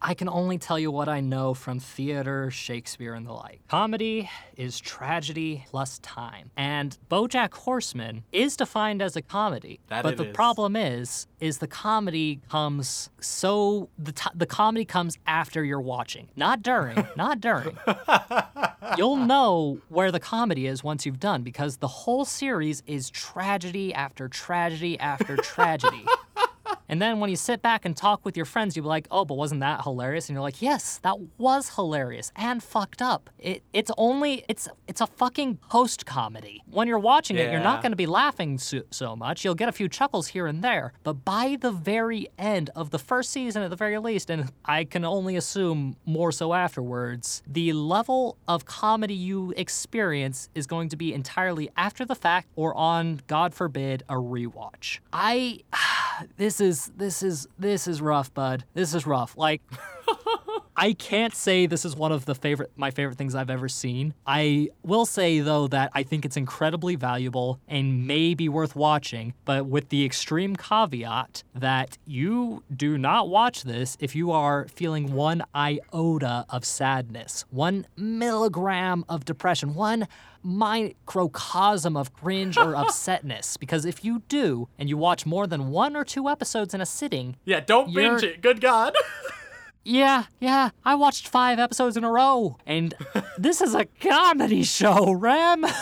I can only tell you what I know from theater, Shakespeare, and the like. Comedy is tragedy plus time. And Bojack Horseman is defined as a comedy. That but the is. problem is, is the comedy comes so the t- the comedy comes after you're watching, not during, not during. You'll know where the comedy is once you've done because the whole series is tragedy after tragedy after tragedy. And then when you sit back and talk with your friends, you'll be like, oh, but wasn't that hilarious? And you're like, yes, that was hilarious and fucked up. It, it's only, it's, it's a fucking post comedy. When you're watching it, you're not going to be laughing so, so much. You'll get a few chuckles here and there. But by the very end of the first season, at the very least, and I can only assume more so afterwards, the level of comedy you experience is going to be entirely after the fact or on, God forbid, a rewatch. I. This is this is this is rough, bud. This is rough. Like I can't say this is one of the favorite my favorite things I've ever seen. I will say though that I think it's incredibly valuable and may be worth watching, but with the extreme caveat that you do not watch this if you are feeling one iota of sadness, one milligram of depression, one microcosm of cringe or upsetness. Because if you do, and you watch more than one or two episodes in a sitting, Yeah, don't binge it. Good God. yeah, yeah, I watched five episodes in a row, and this is a comedy show, Rem.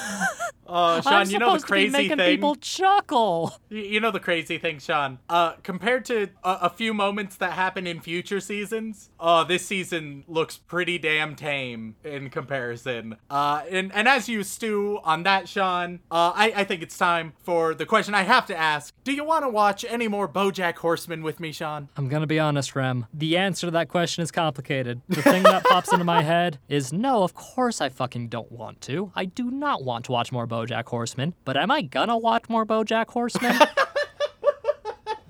Uh, Sean, I'm you know the supposed to be crazy making thing. people chuckle. You know the crazy thing, Sean. Uh, compared to a, a few moments that happen in future seasons, uh, this season looks pretty damn tame in comparison. Uh, and and as you stew on that, Sean, uh, I I think it's time for the question I have to ask: Do you want to watch any more BoJack Horseman with me, Sean? I'm gonna be honest, Rem. The answer to that question is complicated. The thing that pops into my head is no, of course I fucking don't want to. I do not want to watch more BoJack Horseman. But am I gonna watch more BoJack Horseman?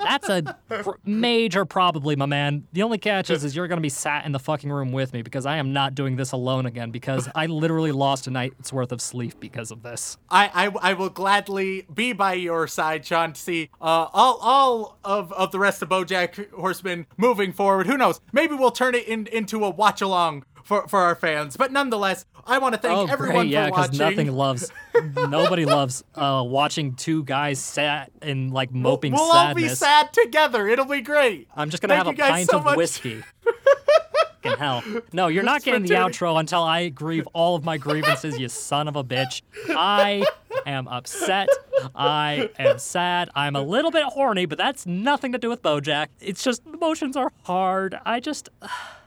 That's a pr- major probably, my man. The only catch is, is you're gonna be sat in the fucking room with me because I am not doing this alone again because I literally lost a night's worth of sleep because of this. I, I, I will gladly be by your side, Sean, to see uh, all all of, of the rest of BoJack Horseman moving forward. Who knows? Maybe we'll turn it in, into a watch along for, for our fans. But nonetheless, I want to thank oh, everyone great, yeah, for because watching. nothing loves, nobody loves uh, watching two guys sat in like moping sadness. we'll all be sad together. It'll be great. I'm just gonna Thank have a pint so of much. whiskey. Fucking hell. No, you're not getting the outro until I grieve all of my grievances, you son of a bitch. I am upset. I am sad. I'm a little bit horny, but that's nothing to do with Bojack. It's just emotions are hard. I just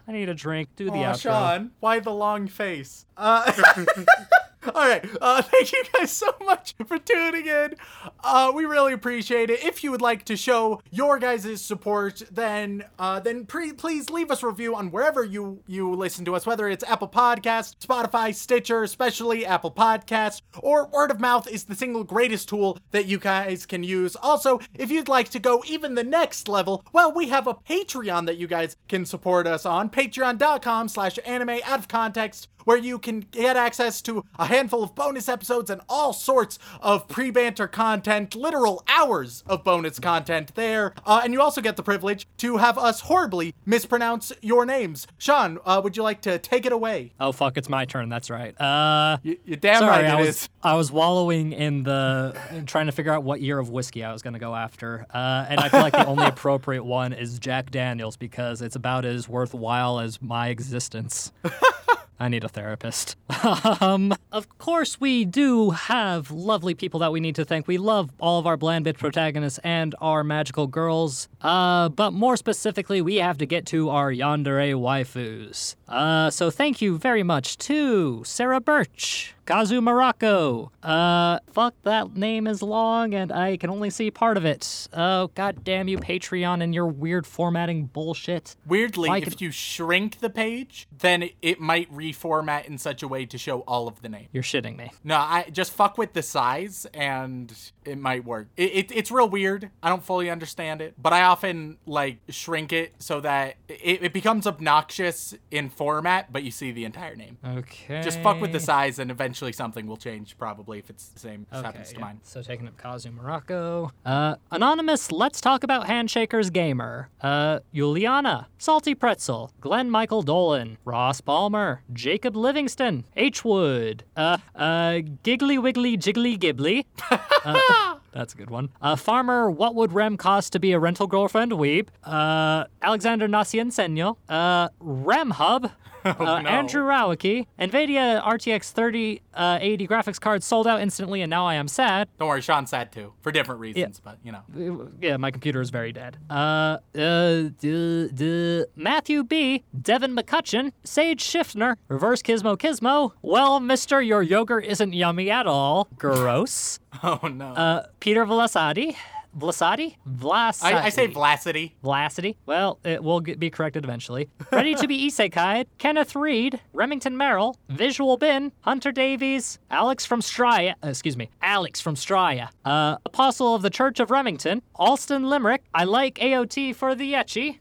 I need a drink. Do the Aw, outro. Sean, why the long face? Uh, all right. Uh, thank you guys so much for tuning in. Uh, we really appreciate it. If you would like to show your guys' support, then uh, then pre- please leave us a review on wherever you you listen to us, whether it's Apple Podcasts, Spotify, Stitcher, especially Apple Podcasts, or word of mouth is the single greatest tool that you guys can use. Also, if you'd like to go even the next level, well, we have a Patreon that you guys can support us on. Patreon.com slash anime out of context where you can get access to a handful of bonus episodes and all sorts of pre-banter content, literal hours of bonus content there. Uh, and you also get the privilege to have us horribly mispronounce your names. Sean, uh, would you like to take it away? Oh fuck, it's my turn. That's right. Uh You, you're damn Sorry, right I was. I was wallowing in the in trying to figure out what year of whiskey I was gonna go after, uh, and I feel like the only appropriate one is Jack Daniels because it's about as worthwhile as my existence. I need a therapist. um, of course, we do have lovely people that we need to thank. We love all of our bland bitch protagonists and our magical girls. Uh, but more specifically, we have to get to our yandere waifus. Uh, so thank you very much to Sarah Birch, Kazu Morocco. Uh, fuck, that name is long and I can only see part of it. Oh, god damn you, Patreon, and your weird formatting bullshit. Weirdly, Why if could- you shrink the page, then it, might reformat in such a way to show all of the names. You're shitting me. No, I just fuck with the size and it might work. It, it, it's real weird. I don't fully understand it, but I often like shrink it so that it, it becomes obnoxious in format, but you see the entire name. Okay. Just fuck with the size and eventually something will change probably if it's the same as Okay, happens to yeah. mine. So taking up Kazu Morocco. Uh, Anonymous, let's talk about Handshakers Gamer. Uh, Juliana, Salty Pretzel, Glenn Michael Dolan, Ross Balmer, Jacob Livingston, H Wood, uh, uh, Giggly Wiggly Jiggly Gibbly. Uh, that's a good one. Uh, Farmer, what would Rem cost to be a rental girlfriend? Weeb. Uh, Alexander Nasienseño. Uh, Rem Hub. uh, no. Andrew Rowicki, NVIDIA RTX 3080 graphics card sold out instantly, and now I am sad. Don't worry, Sean's sad too, for different reasons, but you know. Yeah, my computer is very dead. Uh, uh, duh, duh. Matthew B, Devin McCutcheon, Sage Schiffner, Reverse Gizmo Gizmo. Well, Mister, your yogurt isn't yummy at all. Gross. Oh no. Uh, Peter Velasadi. Vlasadi? Vlasadi. I, I say Vlacity. Velocity. Well, it will get, be corrected eventually. Ready to be Isekai, Kenneth Reed, Remington Merrill, Visual Bin, Hunter Davies, Alex from Straya, uh, excuse me, Alex from Straya, uh, Apostle of the Church of Remington, Alston Limerick, I like AOT for the Yechi,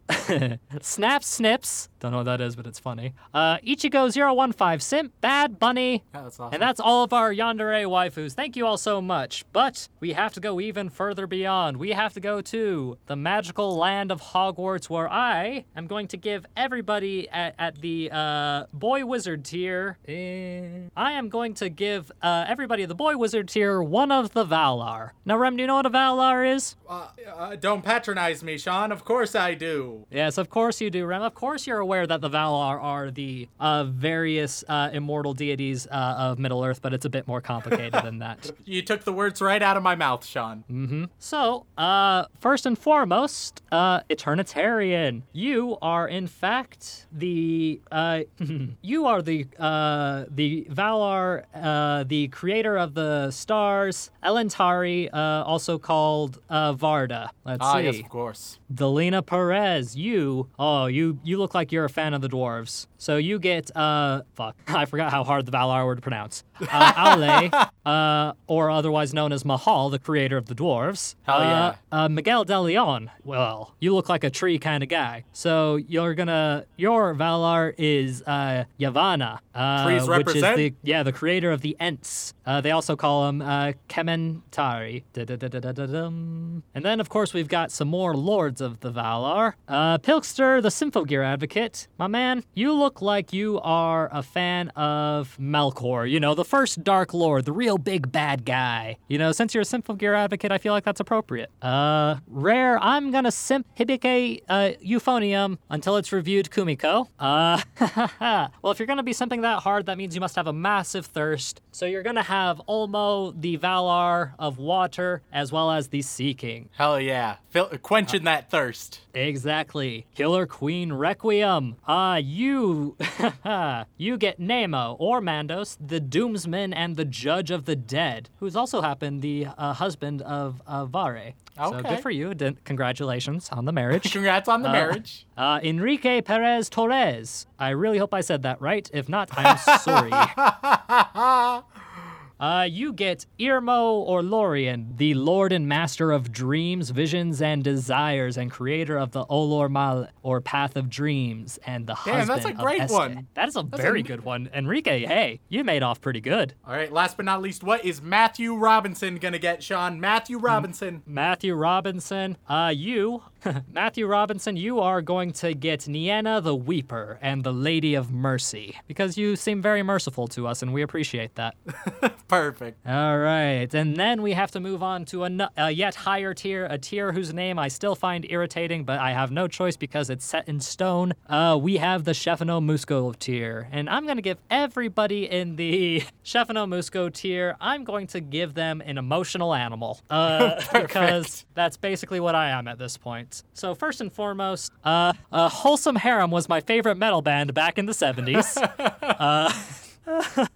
Snap Snips, don't know what that is, but it's funny, uh, Ichigo015 Simp, Bad Bunny, Yeah, that's awesome. and that's all of our Yandere waifus. Thank you all so much. But we have to go even further beyond. We have to go to the magical land of Hogwarts, where I am going to give everybody at, at the uh, boy wizard tier. eh, I am going to give uh, everybody the boy wizard tier one of the Valar. Now, Rem, do you know what a Valar is? Uh, uh, don't patronize me, Sean. Of course I do. Yes, of course you do, Rem. Of course you're aware that the Valar are the uh, various uh, immortal deities uh, of Middle Earth, but it's a bit more complicated than that. You took the words right out of my mouth, Sean. Mm. So, uh, first and foremost, uh, Eternitarian. You are, in fact, the, uh, you are the, uh, the Valar, uh, the creator of the stars, Elentari, uh, also called, uh, Varda. Let's Ah, see. yes, of course. Delina Perez, you, oh, you, you look like you're a fan of the dwarves. So you get, uh, fuck, I forgot how hard the Valar were to pronounce. Uh, Aule, uh, or otherwise known as Mahal, the creator of the dwarves. Hell Uh, yeah. uh, Miguel De Leon, well, you look like a tree kind of guy. So you're gonna, your Valar is, uh, Yavanna. Uh, Trees which is the, yeah, the creator of the Ents. Uh, they also call him, uh, Kementari. And then, of course, we've got some more lords of the Valar. Uh, Pilkster, the Symphogear advocate. My man, you look like you are a fan of Melkor. You know, the first Dark Lord, the real big bad guy. You know, since you're a Symphogear advocate, I feel like that's appropriate. Uh, Rare, I'm gonna simp Hibike uh, Euphonium until it's reviewed Kumiko. Uh, well, if you're gonna be simping that hard, that means you must have a massive thirst. So you're gonna have Ulmo, the Valar of water, as well as the Sea King. Hell yeah. Fill, quenching that thirst. Exactly. Killer Queen Requiem. Ah, you. you get Námo or Mandos, the Doomsman and the Judge of the Dead, who's also happened the uh, husband of uh, Vairë. So good for you. D- congratulations on the marriage. Congrats on the marriage. Uh, Enrique Perez Torres. I really hope I said that right. If not, I'm sorry. Uh, you get Irmo or Lorien, the Lord and Master of Dreams, Visions, and Desires, and creator of the Olor Mal, or Path of Dreams, and the Damn, husband that's a great one. That is a very good one. Enrique, hey, you made off pretty good. All right, last but not least, what is Matthew Robinson going to get, Sean? Matthew Robinson. Matthew Robinson, uh, you, Matthew Robinson, you are going to get Nienna the Weeper and the Lady of Mercy, because you seem very merciful to us, and we appreciate that. Perfect. All right, and then we have to move on to a, a yet higher tier, a tier whose name I still find irritating, but I have no choice because it's set in stone. Uh, we have the Chefino Musco tier, and I'm gonna give everybody in the Chefino Musco tier, I'm going to give them an emotional animal, uh, because that's basically what I am at this point. So first and foremost, uh, uh, Wholesome Harem was my favorite metal band back in the 70s.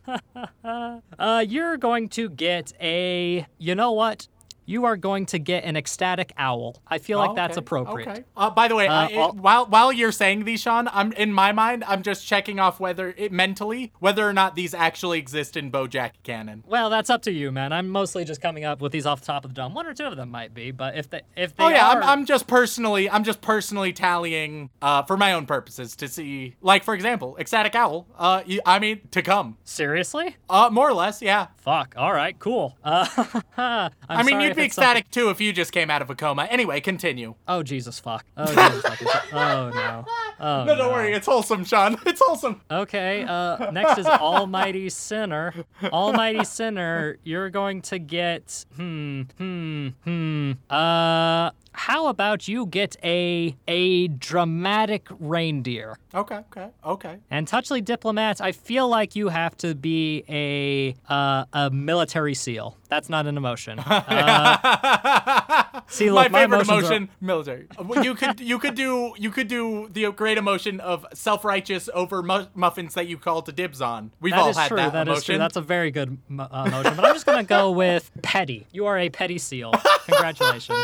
Uh, you're going to get a. You know what? You are going to get an ecstatic owl. I feel like Oh, that's appropriate. Okay. Uh, by the way, Uh, I, it- all- while while you're saying these, Sean, I'm in my mind, I'm just checking off whether it mentally whether or not these actually exist in BoJack canon. Well, that's up to you, man. I'm mostly just coming up with these off the top of the dome. One or two of them might be, but if they if they Oh yeah, are, I'm, I'm just personally I'm just personally tallying uh, for my own purposes to see, like for example, ecstatic owl. Uh, y- I mean to come. seriously, Uh, more or less, yeah. fuck. All right, cool. Uh, I'm i mean, sorry you'd be something- ecstatic too if you just came out of a coma. Anyway, continue. Oh Jesus, fuck. Oh Jesus, fuck. Oh no. Oh, no, don't worry. It's wholesome, Sean. It's wholesome. Okay, uh, next is Almighty Sinner. Almighty Sinner, you're going to get, hmm, hmm, hmm. Uh, how about you get a a dramatic reindeer? Okay, okay, okay. And Touchly Diplomat, I feel like you have to be a uh, a military seal. That's not an emotion. Uh, see, My look, favorite emotions are- emotion, military. You could you could do you could do the great emotion of self-righteous over mu- muffins that you called to dibs on. We've That all had true. that That is emotion. true. That's a very good mo- uh, emotion. But I'm just gonna go with petty. You are a petty seal. Congratulations.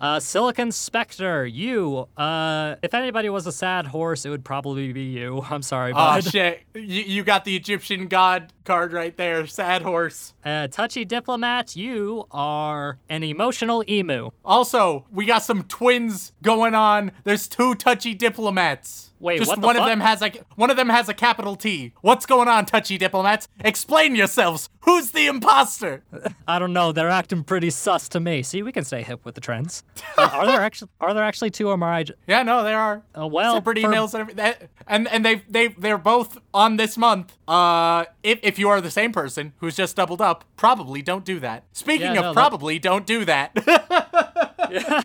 Uh, Silicon Spectre, you. Uh, if anybody was a sad horse, it would probably be you. I'm sorry, Oh bud. shit! You, you got the Egyptian god card right there. Sad horse. uh, touchy diplomat, you are an emotional emu. Also, we got some twins going on. There's two touchy diplomats. Wait, Just what the one of them has a one of them has a capital T. What's going on, touchy diplomats? Explain yourselves. Who's the imposter? I don't know. They're acting pretty sus to me. See, we can stay hip with the trends. Uh, are there actually are there actually two, or am I? j- Yeah, no, there are. Uh, well, separate for- emails and everything. And and they they they're both on this month. Uh, if if you are the same person who's just doubled up, probably don't do that. Speaking Yeah, of no, that- probably, don't do that.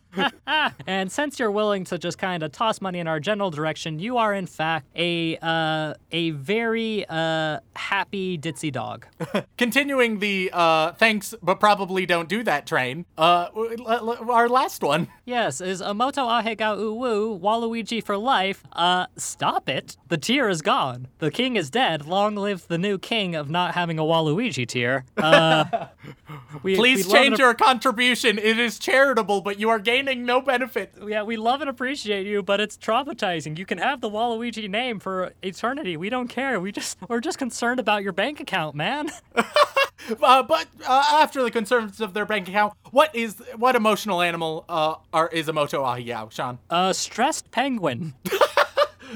And since you're willing to just kind of toss money in our general direction, you are in fact a uh, a very uh, happy ditzy dog. Continuing the uh thanks but probably don't do that train. Uh, our last one. yes, is Amoto Ahega Uwu Waluigi for life. Uh, stop it. The tier is gone. The king is dead. Long live the new king of not having a Waluigi tier. Uh, we, Please we change your contribution. It is charitable, but you are gaining no benefit. Yeah, we love and appreciate you, but it's traumatizing. You can have the Waluigi name for eternity. We don't care. We just we're just concerned about your bank account, man. Uh, but uh, after the concerns of their bank account, what is what emotional animal uh are is Emoto Ahiyao, Sean? A stressed penguin.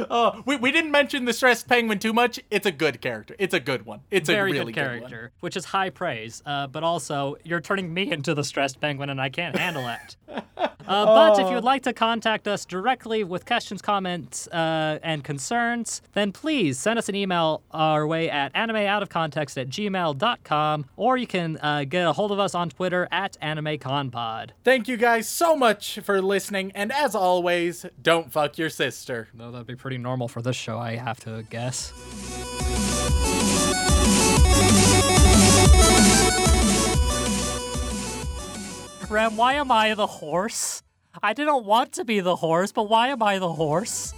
Uh, we, we didn't mention the stressed penguin too much. It's a good character. It's a good one. It's Very a really good one. character, which is high praise. Uh, but also, you're turning me into the stressed penguin, and I can't handle it. Uh, but if you'd like to contact us directly with questions, comments, uh, and concerns, then please send us an email our way at animeoutofcontext at gmail.com, or you can uh, get a hold of us on Twitter at animeconpod. Thank you guys so much for listening, and as always, don't fuck your sister. Though that'd be pretty normal for this show, I have to guess. Rem, why am I the horse? I didn't want to be the horse, but why am I the horse?